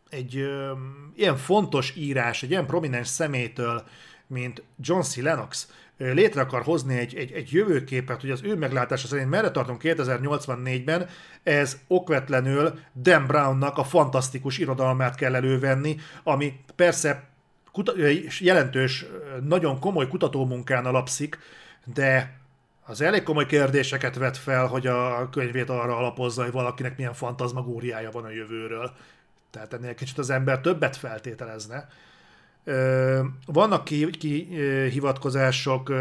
egy ö, ilyen fontos írás, egy ilyen prominens szemétől, mint John C. Lennox, létre akar hozni egy, egy, egy jövőképet, hogy az ő meglátása szerint merre tartunk 2084-ben, ez okvetlenül Dan Brownnak a fantasztikus irodalmát kell elővenni, ami persze kuta- jelentős, nagyon komoly kutatómunkán alapszik, de az elég komoly kérdéseket vet fel, hogy a könyvét arra alapozza, hogy valakinek milyen fantazmagóriája van a jövőről. Tehát ennél kicsit az ember többet feltételezne. Vannak ki, ki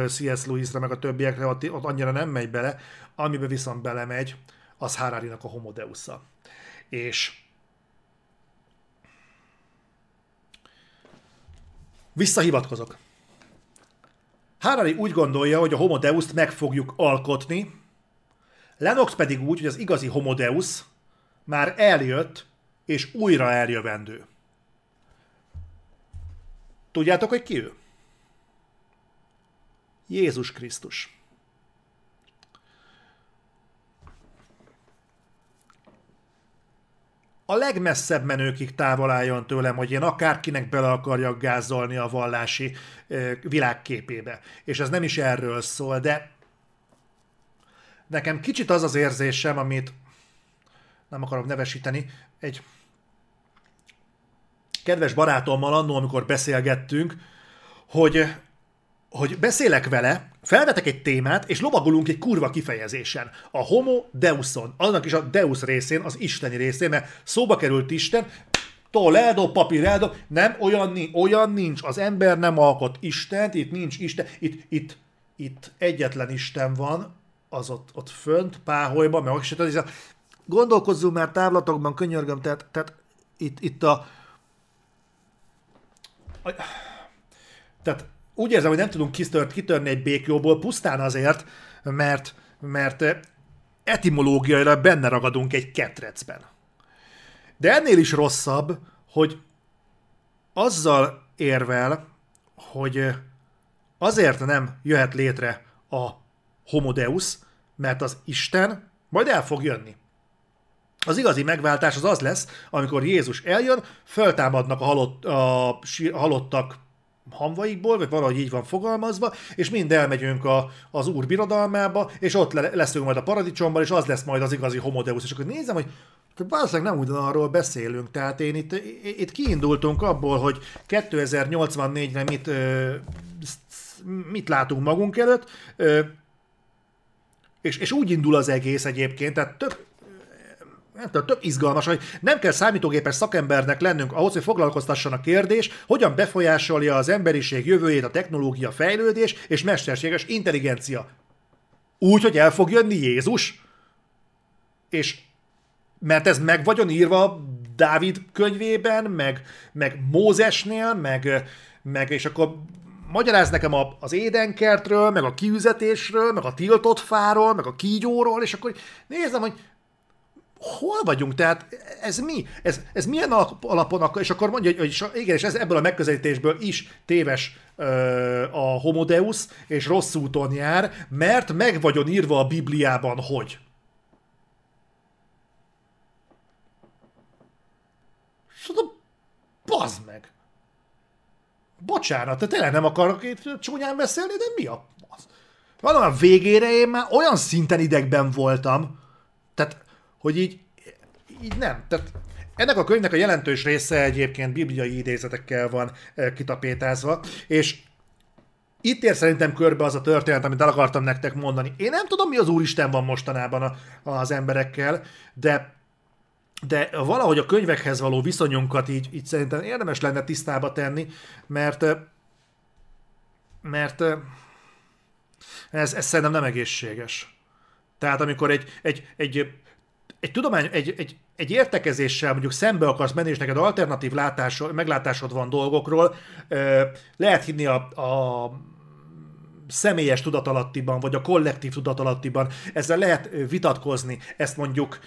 C.S. Lewisre, meg a többiekre, ott, ott annyira nem megy bele, amiben viszont belemegy, az Harari-nak a Homodeusza. És visszahivatkozok. Harari úgy gondolja, hogy a Homodeuszt meg fogjuk alkotni, Lennox pedig úgy, hogy az igazi Homodeus már eljött, és újra eljövendő. Tudjátok, hogy ki ő? Jézus Krisztus. a legmesszebb menőkig távol álljon tőlem, hogy én akárkinek bele akarjak gázolni a vallási világképébe. És ez nem is erről szól, de nekem kicsit az az érzésem, amit nem akarok nevesíteni, egy kedves barátommal annól, amikor beszélgettünk, hogy, hogy beszélek vele, felvetek egy témát, és lovagolunk egy kurva kifejezésen. A homo deuson, annak is a deus részén, az isteni részén, mert szóba került Isten, Toledo, papireldo, nem, olyan, olyan nincs. Az ember nem alkot Istent, itt nincs Isten, itt, itt, itt egyetlen Isten van, az ott, ott fönt, páholyban, meg gondolkozzunk már távlatokban, könyörgöm, tehát, tehát itt, itt a, tehát úgy érzem, hogy nem tudunk kitört, kitörni egy békjóból pusztán azért, mert, mert etimológiailag benne ragadunk egy ketrecben. De ennél is rosszabb, hogy azzal érvel, hogy azért nem jöhet létre a homodeus, mert az Isten majd el fog jönni. Az igazi megváltás az az lesz, amikor Jézus eljön, föltámadnak a, halott, a halottak hamvaikból, vagy valahogy így van fogalmazva, és mind elmegyünk a, az Úr birodalmába, és ott le, leszünk majd a paradicsomban, és az lesz majd az igazi homodeus. És akkor nézem, hogy valószínűleg nem ugyanarról beszélünk. Tehát én itt, itt kiindultunk abból, hogy 2084-re mit, mit látunk magunk előtt, és, és úgy indul az egész egyébként, tehát tök, nem tudom, tök izgalmas, hogy nem kell számítógépes szakembernek lennünk ahhoz, hogy foglalkoztasson a kérdés, hogyan befolyásolja az emberiség jövőjét a technológia fejlődés és mesterséges intelligencia. Úgy, hogy el fog jönni Jézus? És mert ez meg vagyon írva Dávid könyvében, meg, meg Mózesnél, meg, meg és akkor magyaráz nekem a, az édenkertről, meg a kiüzetésről, meg a tiltott fáról, meg a kígyóról, és akkor nézem, hogy hol vagyunk? Tehát ez mi? Ez, ez milyen alapon, és akkor mondja, hogy igen, és ez ebből a megközelítésből is téves ö, a homodeus, és rossz úton jár, mert meg vagyon írva a Bibliában, hogy. Szóval, bazd meg! Bocsánat, te tényleg nem akarok itt csúnyán beszélni, de mi a? Valami a végére én már olyan szinten idegben voltam, hogy így, így nem. Tehát ennek a könyvnek a jelentős része egyébként bibliai idézetekkel van eh, kitapétázva, és itt ér szerintem körbe az a történet, amit el akartam nektek mondani. Én nem tudom, mi az Úristen van mostanában a, az emberekkel, de de valahogy a könyvekhez való viszonyunkat így, így szerintem érdemes lenne tisztába tenni, mert eh, mert eh, ez, ez szerintem nem egészséges. Tehát amikor egy, egy, egy egy tudomány, egy, egy, egy értekezéssel mondjuk szembe akarsz menni, és neked alternatív látásod, meglátásod van dolgokról, lehet hinni a, a személyes tudatalattiban, vagy a kollektív tudatalattiban, ezzel lehet vitatkozni, ezt mondjuk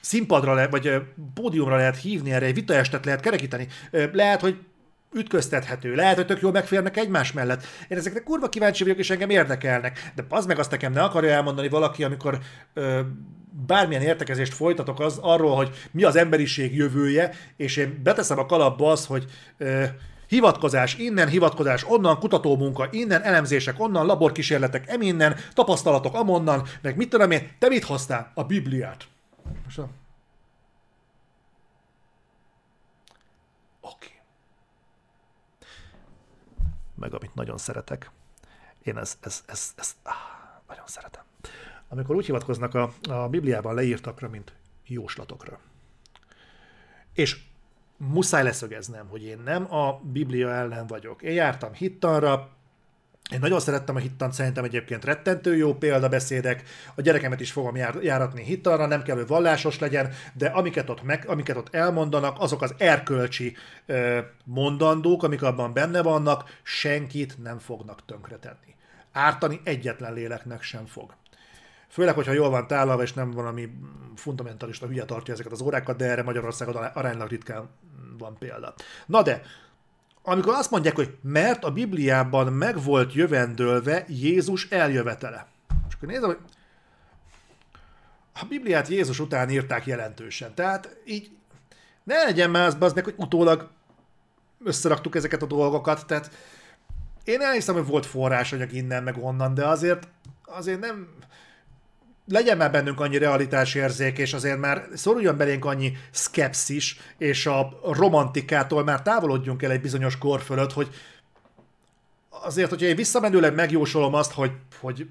színpadra, le, vagy pódiumra lehet hívni erre, egy vitaestet lehet kerekíteni. Lehet, hogy ütköztethető. Lehet, hogy tök jól megférnek egymás mellett. Én ezekre kurva kíváncsi vagyok, és engem érdekelnek. De az meg azt nekem ne akarja elmondani valaki, amikor ö, bármilyen értekezést folytatok az arról, hogy mi az emberiség jövője, és én beteszem a kalapba az, hogy ö, hivatkozás innen, hivatkozás onnan, kutatómunka innen, elemzések onnan, laborkísérletek eminnen, tapasztalatok amonnan, meg mit tudom én, te mit hoztál? A Bibliát. Most Oké. Okay. Meg amit nagyon szeretek. Én ezt, ezt, ezt, ezt áh, nagyon szeretem. Amikor úgy hivatkoznak a, a Bibliában leírtakra, mint jóslatokra. És muszáj leszögeznem, hogy én nem a Biblia ellen vagyok. Én jártam hittanra, én nagyon szerettem a hittant, szerintem egyébként rettentő jó példabeszédek, a gyerekemet is fogom jár, járatni hittanra, nem kell, hogy vallásos legyen, de amiket ott, meg, amiket ott elmondanak, azok az erkölcsi ö, mondandók, amik abban benne vannak, senkit nem fognak tönkretenni. Ártani egyetlen léleknek sem fog. Főleg, hogyha jól van tálalva, és nem valami fundamentalista hülye tartja ezeket az órákat, de erre Magyarországon aránylag ritkán van példa. Na de, amikor azt mondják, hogy mert a Bibliában meg volt jövendőlve Jézus eljövetele. És akkor nézem, hogy a Bibliát Jézus után írták jelentősen. Tehát így ne legyen már az meg, hogy utólag összeraktuk ezeket a dolgokat, tehát én elhiszem, hogy volt forrásanyag innen meg onnan, de azért, azért nem, legyen már bennünk annyi realitásérzék, és azért már szoruljon belénk annyi szkepszis, és a romantikától már távolodjunk el egy bizonyos kor fölött, hogy azért, hogyha én visszamenőleg megjósolom azt, hogy, hogy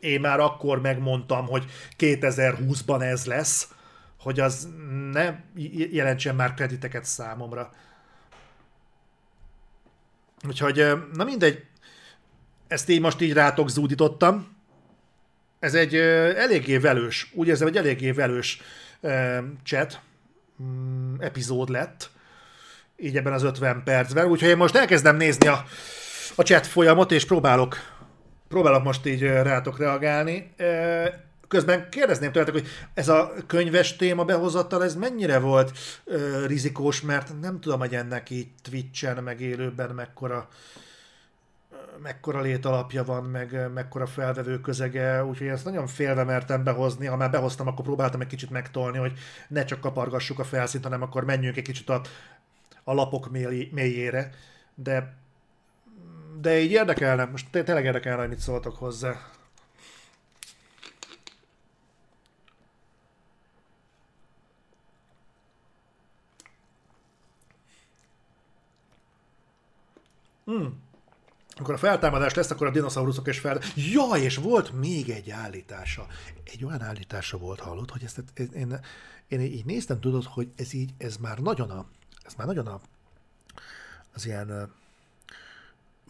én már akkor megmondtam, hogy 2020-ban ez lesz, hogy az ne jelentsen már krediteket számomra. Úgyhogy, na mindegy, ezt így most így rátok zúdítottam, ez egy eléggé velős, úgy érzem, egy eléggé velős chat mm, epizód lett, így ebben az 50 percben, úgyhogy én most elkezdem nézni a, a chat folyamot, és próbálok, próbálok most így rátok reagálni. Közben kérdezném tőletek, hogy ez a könyves téma behozattal, ez mennyire volt rizikós, mert nem tudom, hogy ennek így Twitch-en, meg élőben mekkora mekkora létalapja van, meg mekkora felvevő közege, úgyhogy ezt nagyon félve mertem behozni, ha már behoztam, akkor próbáltam egy kicsit megtolni, hogy ne csak kapargassuk a felszínt, hanem akkor menjünk egy kicsit a, a lapok mélyére, de de így érdekelne, most tényleg érdekelne, hogy mit szóltok hozzá. Hmm amikor a feltámadás lesz, akkor a dinoszauruszok is fel... Ja, és volt még egy állítása. Egy olyan állítása volt, hallott, hogy ezt, én, én, én így néztem, tudod, hogy ez így, ez már nagyon a, ez már nagyon a, az ilyen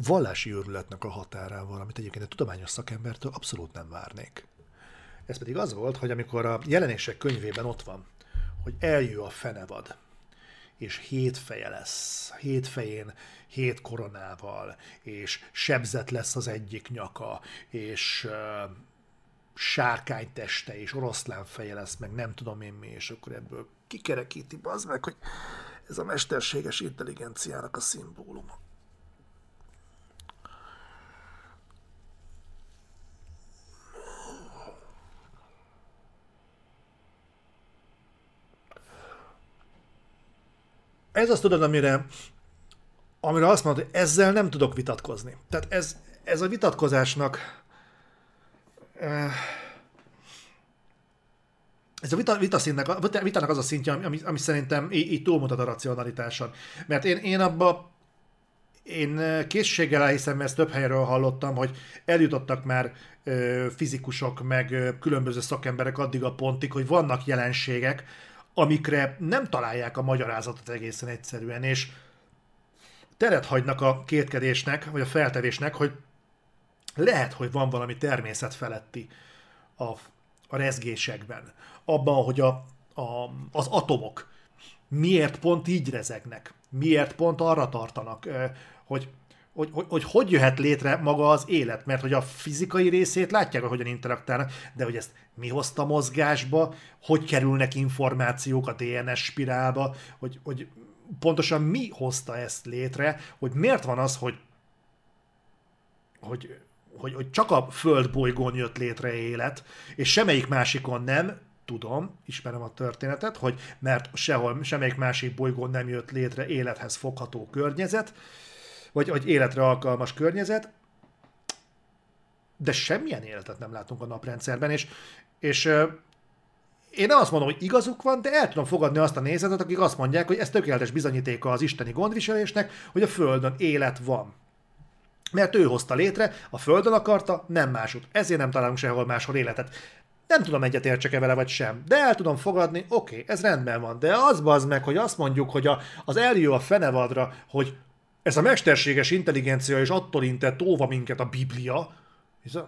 vallási őrületnek a határával, amit egyébként egy tudományos szakembertől abszolút nem várnék. Ez pedig az volt, hogy amikor a jelenések könyvében ott van, hogy eljő a fenevad, és hét feje lesz. Hét fején hét koronával, és sebzet lesz az egyik nyaka, és uh, sárkány teste, és oroszlán feje lesz, meg nem tudom én mi, és akkor ebből kikerekíti, az meg, hogy ez a mesterséges intelligenciának a szimbóluma. Ez azt tudod, amire amire azt mondod, hogy ezzel nem tudok vitatkozni. Tehát ez, ez a vitatkozásnak eh, ez a vita, vita szintnek, a vitának az a szintje, ami, ami szerintem így, így túlmutat a racionalitáson. Mert én, én abba én eh, készséggel elhiszem, mert ezt több helyről hallottam, hogy eljutottak már ö, fizikusok, meg ö, különböző szakemberek addig a pontig, hogy vannak jelenségek, amikre nem találják a magyarázatot egészen egyszerűen, és teret hagynak a kétkedésnek, vagy a feltevésnek, hogy lehet, hogy van valami természet feletti a, a rezgésekben. Abban, hogy a, a, az atomok miért pont így rezegnek, miért pont arra tartanak, hogy hogy, hogy, hogy hogy jöhet létre maga az élet, mert hogy a fizikai részét látják, hogy hogyan interaktálnak, de hogy ezt mi hozta mozgásba, hogy kerülnek információk a DNS spirálba, hogy, hogy pontosan mi hozta ezt létre, hogy miért van az, hogy, hogy, hogy, hogy csak a Föld bolygón jött létre élet, és semmelyik másikon nem, tudom, ismerem a történetet, hogy mert sehol, semmelyik másik bolygón nem jött létre élethez fogható környezet, vagy, vagy életre alkalmas környezet, de semmilyen életet nem látunk a naprendszerben, és, és én nem azt mondom, hogy igazuk van, de el tudom fogadni azt a nézetet, akik azt mondják, hogy ez tökéletes bizonyítéka az isteni gondviselésnek, hogy a Földön élet van. Mert ő hozta létre, a Földön akarta, nem másút. Ezért nem találunk sehol máshol életet. Nem tudom egyetértsek-e vele vagy sem, de el tudom fogadni, oké, okay, ez rendben van, de az bazd meg, hogy azt mondjuk, hogy a, az eljő a fenevadra, hogy ez a mesterséges intelligencia és attól intett óva minket a Biblia, hisz hmm.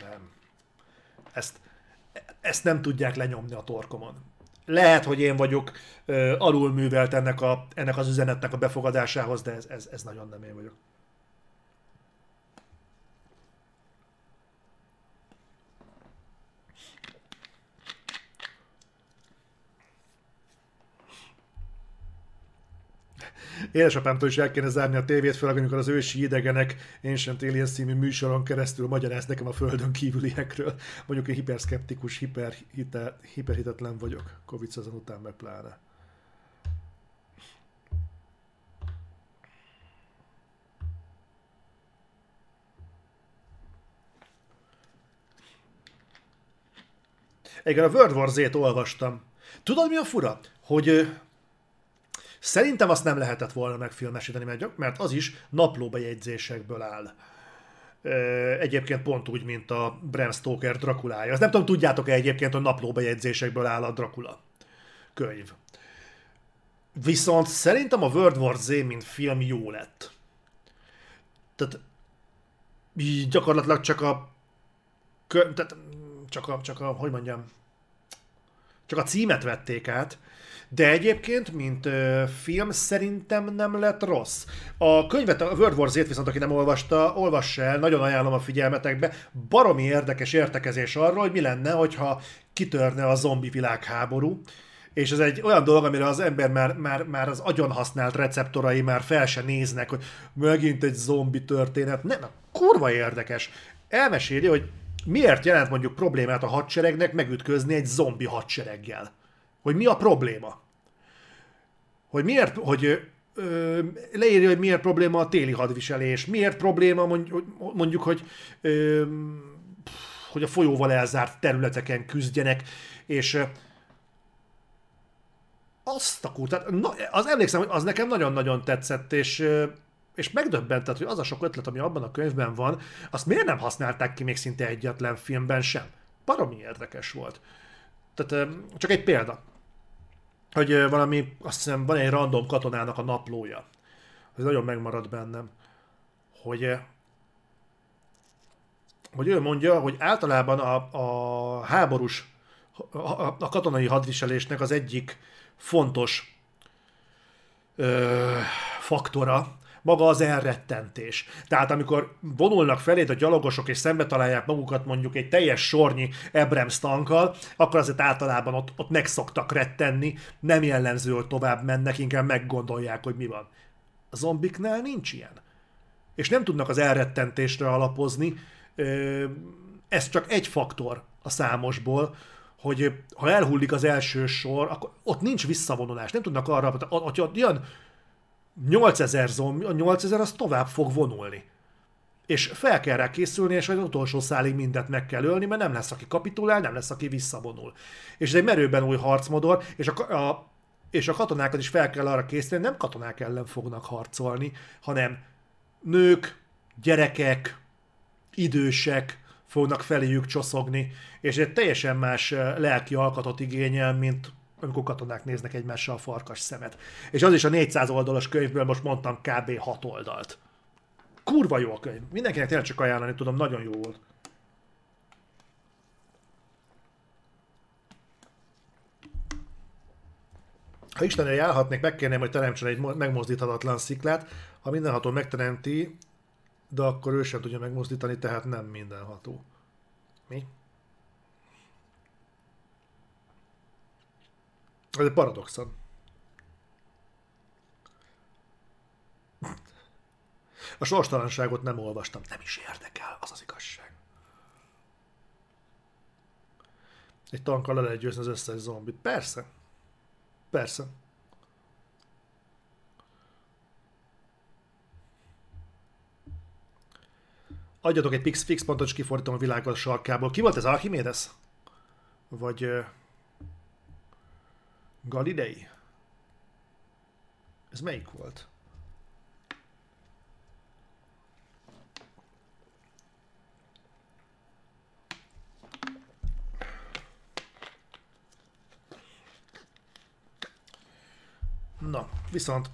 Nem. Ezt, ezt nem tudják lenyomni a torkomon. Lehet, hogy én vagyok alulművelt ennek, a, ennek az üzenetnek a befogadásához, de ez, ez, ez nagyon nem én vagyok. Édesapámtól is el kéne zárni a tévét, főleg amikor az ősi idegenek Ancient Aliens című műsoron keresztül magyaráz nekem a földön kívüliekről. Mondjuk én hiperszkeptikus, hiper, hiper, hiperhitetlen vagyok. Covid azon után meg pláne. Igen, a World War Z-t olvastam. Tudod mi a fura? Hogy Szerintem azt nem lehetett volna megfilmesíteni, mert az is naplóbejegyzésekből áll. Egyébként pont úgy, mint a Bram Stoker Drakulája. Azt nem tudom, tudjátok-e egyébként, hogy naplóbejegyzésekből áll a Dracula könyv. Viszont szerintem a World War Z, mint film jó lett. Tehát gyakorlatilag csak a tehát csak a, csak a, hogy mondjam, csak a címet vették át, de egyébként, mint ö, film, szerintem nem lett rossz. A könyvet, a World War Z-t viszont, aki nem olvasta, olvassa el, nagyon ajánlom a figyelmetekbe. Baromi érdekes értekezés arról, hogy mi lenne, hogyha kitörne a zombi világháború. És ez egy olyan dolog, amire az ember már, már, már az agyon használt receptorai már fel se néznek, hogy megint egy zombi történet. Nem, kurva érdekes. Elmeséli, hogy miért jelent mondjuk problémát a hadseregnek megütközni egy zombi hadsereggel. Hogy mi a probléma hogy miért, hogy ö, leírja, hogy miért probléma a téli hadviselés, miért probléma mondjuk, mondjuk hogy, ö, hogy a folyóval elzárt területeken küzdjenek, és azt a kurtát, na, az emlékszem, hogy az nekem nagyon-nagyon tetszett, és, és megdöbbentett, hogy az a sok ötlet, ami abban a könyvben van, azt miért nem használták ki még szinte egyetlen filmben sem. Baromi érdekes volt. Tehát csak egy példa hogy valami, azt hiszem van egy random katonának a naplója. Ez nagyon megmarad bennem. Hogy, hogy ő mondja, hogy általában a, a háborús, a, a katonai hadviselésnek az egyik fontos ö, faktora, maga az elrettentés. Tehát amikor vonulnak felé a gyalogosok és szembe találják magukat mondjuk egy teljes sornyi Abrams tankkal, akkor azért általában ott, ott meg szoktak rettenni, nem jellemző, hogy tovább mennek, inkább meggondolják, hogy mi van. A zombiknál nincs ilyen. És nem tudnak az elrettentésre alapozni, ez csak egy faktor a számosból, hogy ha elhullik az első sor, akkor ott nincs visszavonulás. Nem tudnak arra, hogy jön 8000 zombi, a 8000 az tovább fog vonulni. És fel kell rá készülni, és az utolsó szálig mindent meg kell ölni, mert nem lesz, aki kapitulál, nem lesz, aki visszavonul. És ez egy merőben új harcmodor, és a, a, és a katonákat is fel kell arra készíteni, nem katonák ellen fognak harcolni, hanem nők, gyerekek, idősek fognak feléjük csoszogni, és egy teljesen más eh, lelki alkatot igényel, mint amikor katonák néznek egymással a farkas szemet. És az is a 400 oldalas könyvből most mondtam kb. 6 oldalt. Kurva jó a könyv. Mindenkinek tényleg csak ajánlani tudom, nagyon jó volt. Ha Istenre járhatnék, megkérném, hogy teremtsen egy megmozdíthatatlan sziklát. Ha mindenható megteremti, de akkor ő sem tudja megmozdítani, tehát nem mindenható. Mi? Ez egy paradoxon. A sorstalanságot nem olvastam, nem is érdekel, az az igazság. Egy tankkal le lehet győzni az összes zombit. Persze. Persze. Adjatok egy fix, fix pontot, és kifordítom a világot sarkából. Ki volt ez, Archimedes? Vagy Galilei? Ez melyik volt? Na, viszont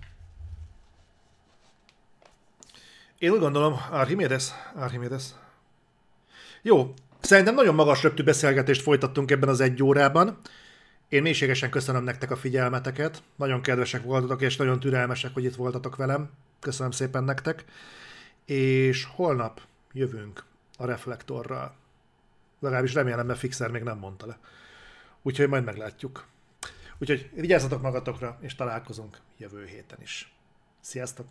én úgy gondolom, Archimedes, Archimedes. Jó, szerintem nagyon magas röptű beszélgetést folytattunk ebben az egy órában. Én mélységesen köszönöm nektek a figyelmeteket. Nagyon kedvesek voltatok, és nagyon türelmesek, hogy itt voltatok velem. Köszönöm szépen nektek. És holnap jövünk a reflektorral. Legalábbis remélem, mert Fixer még nem mondta le. Úgyhogy majd meglátjuk. Úgyhogy vigyázzatok magatokra, és találkozunk jövő héten is. Sziasztok!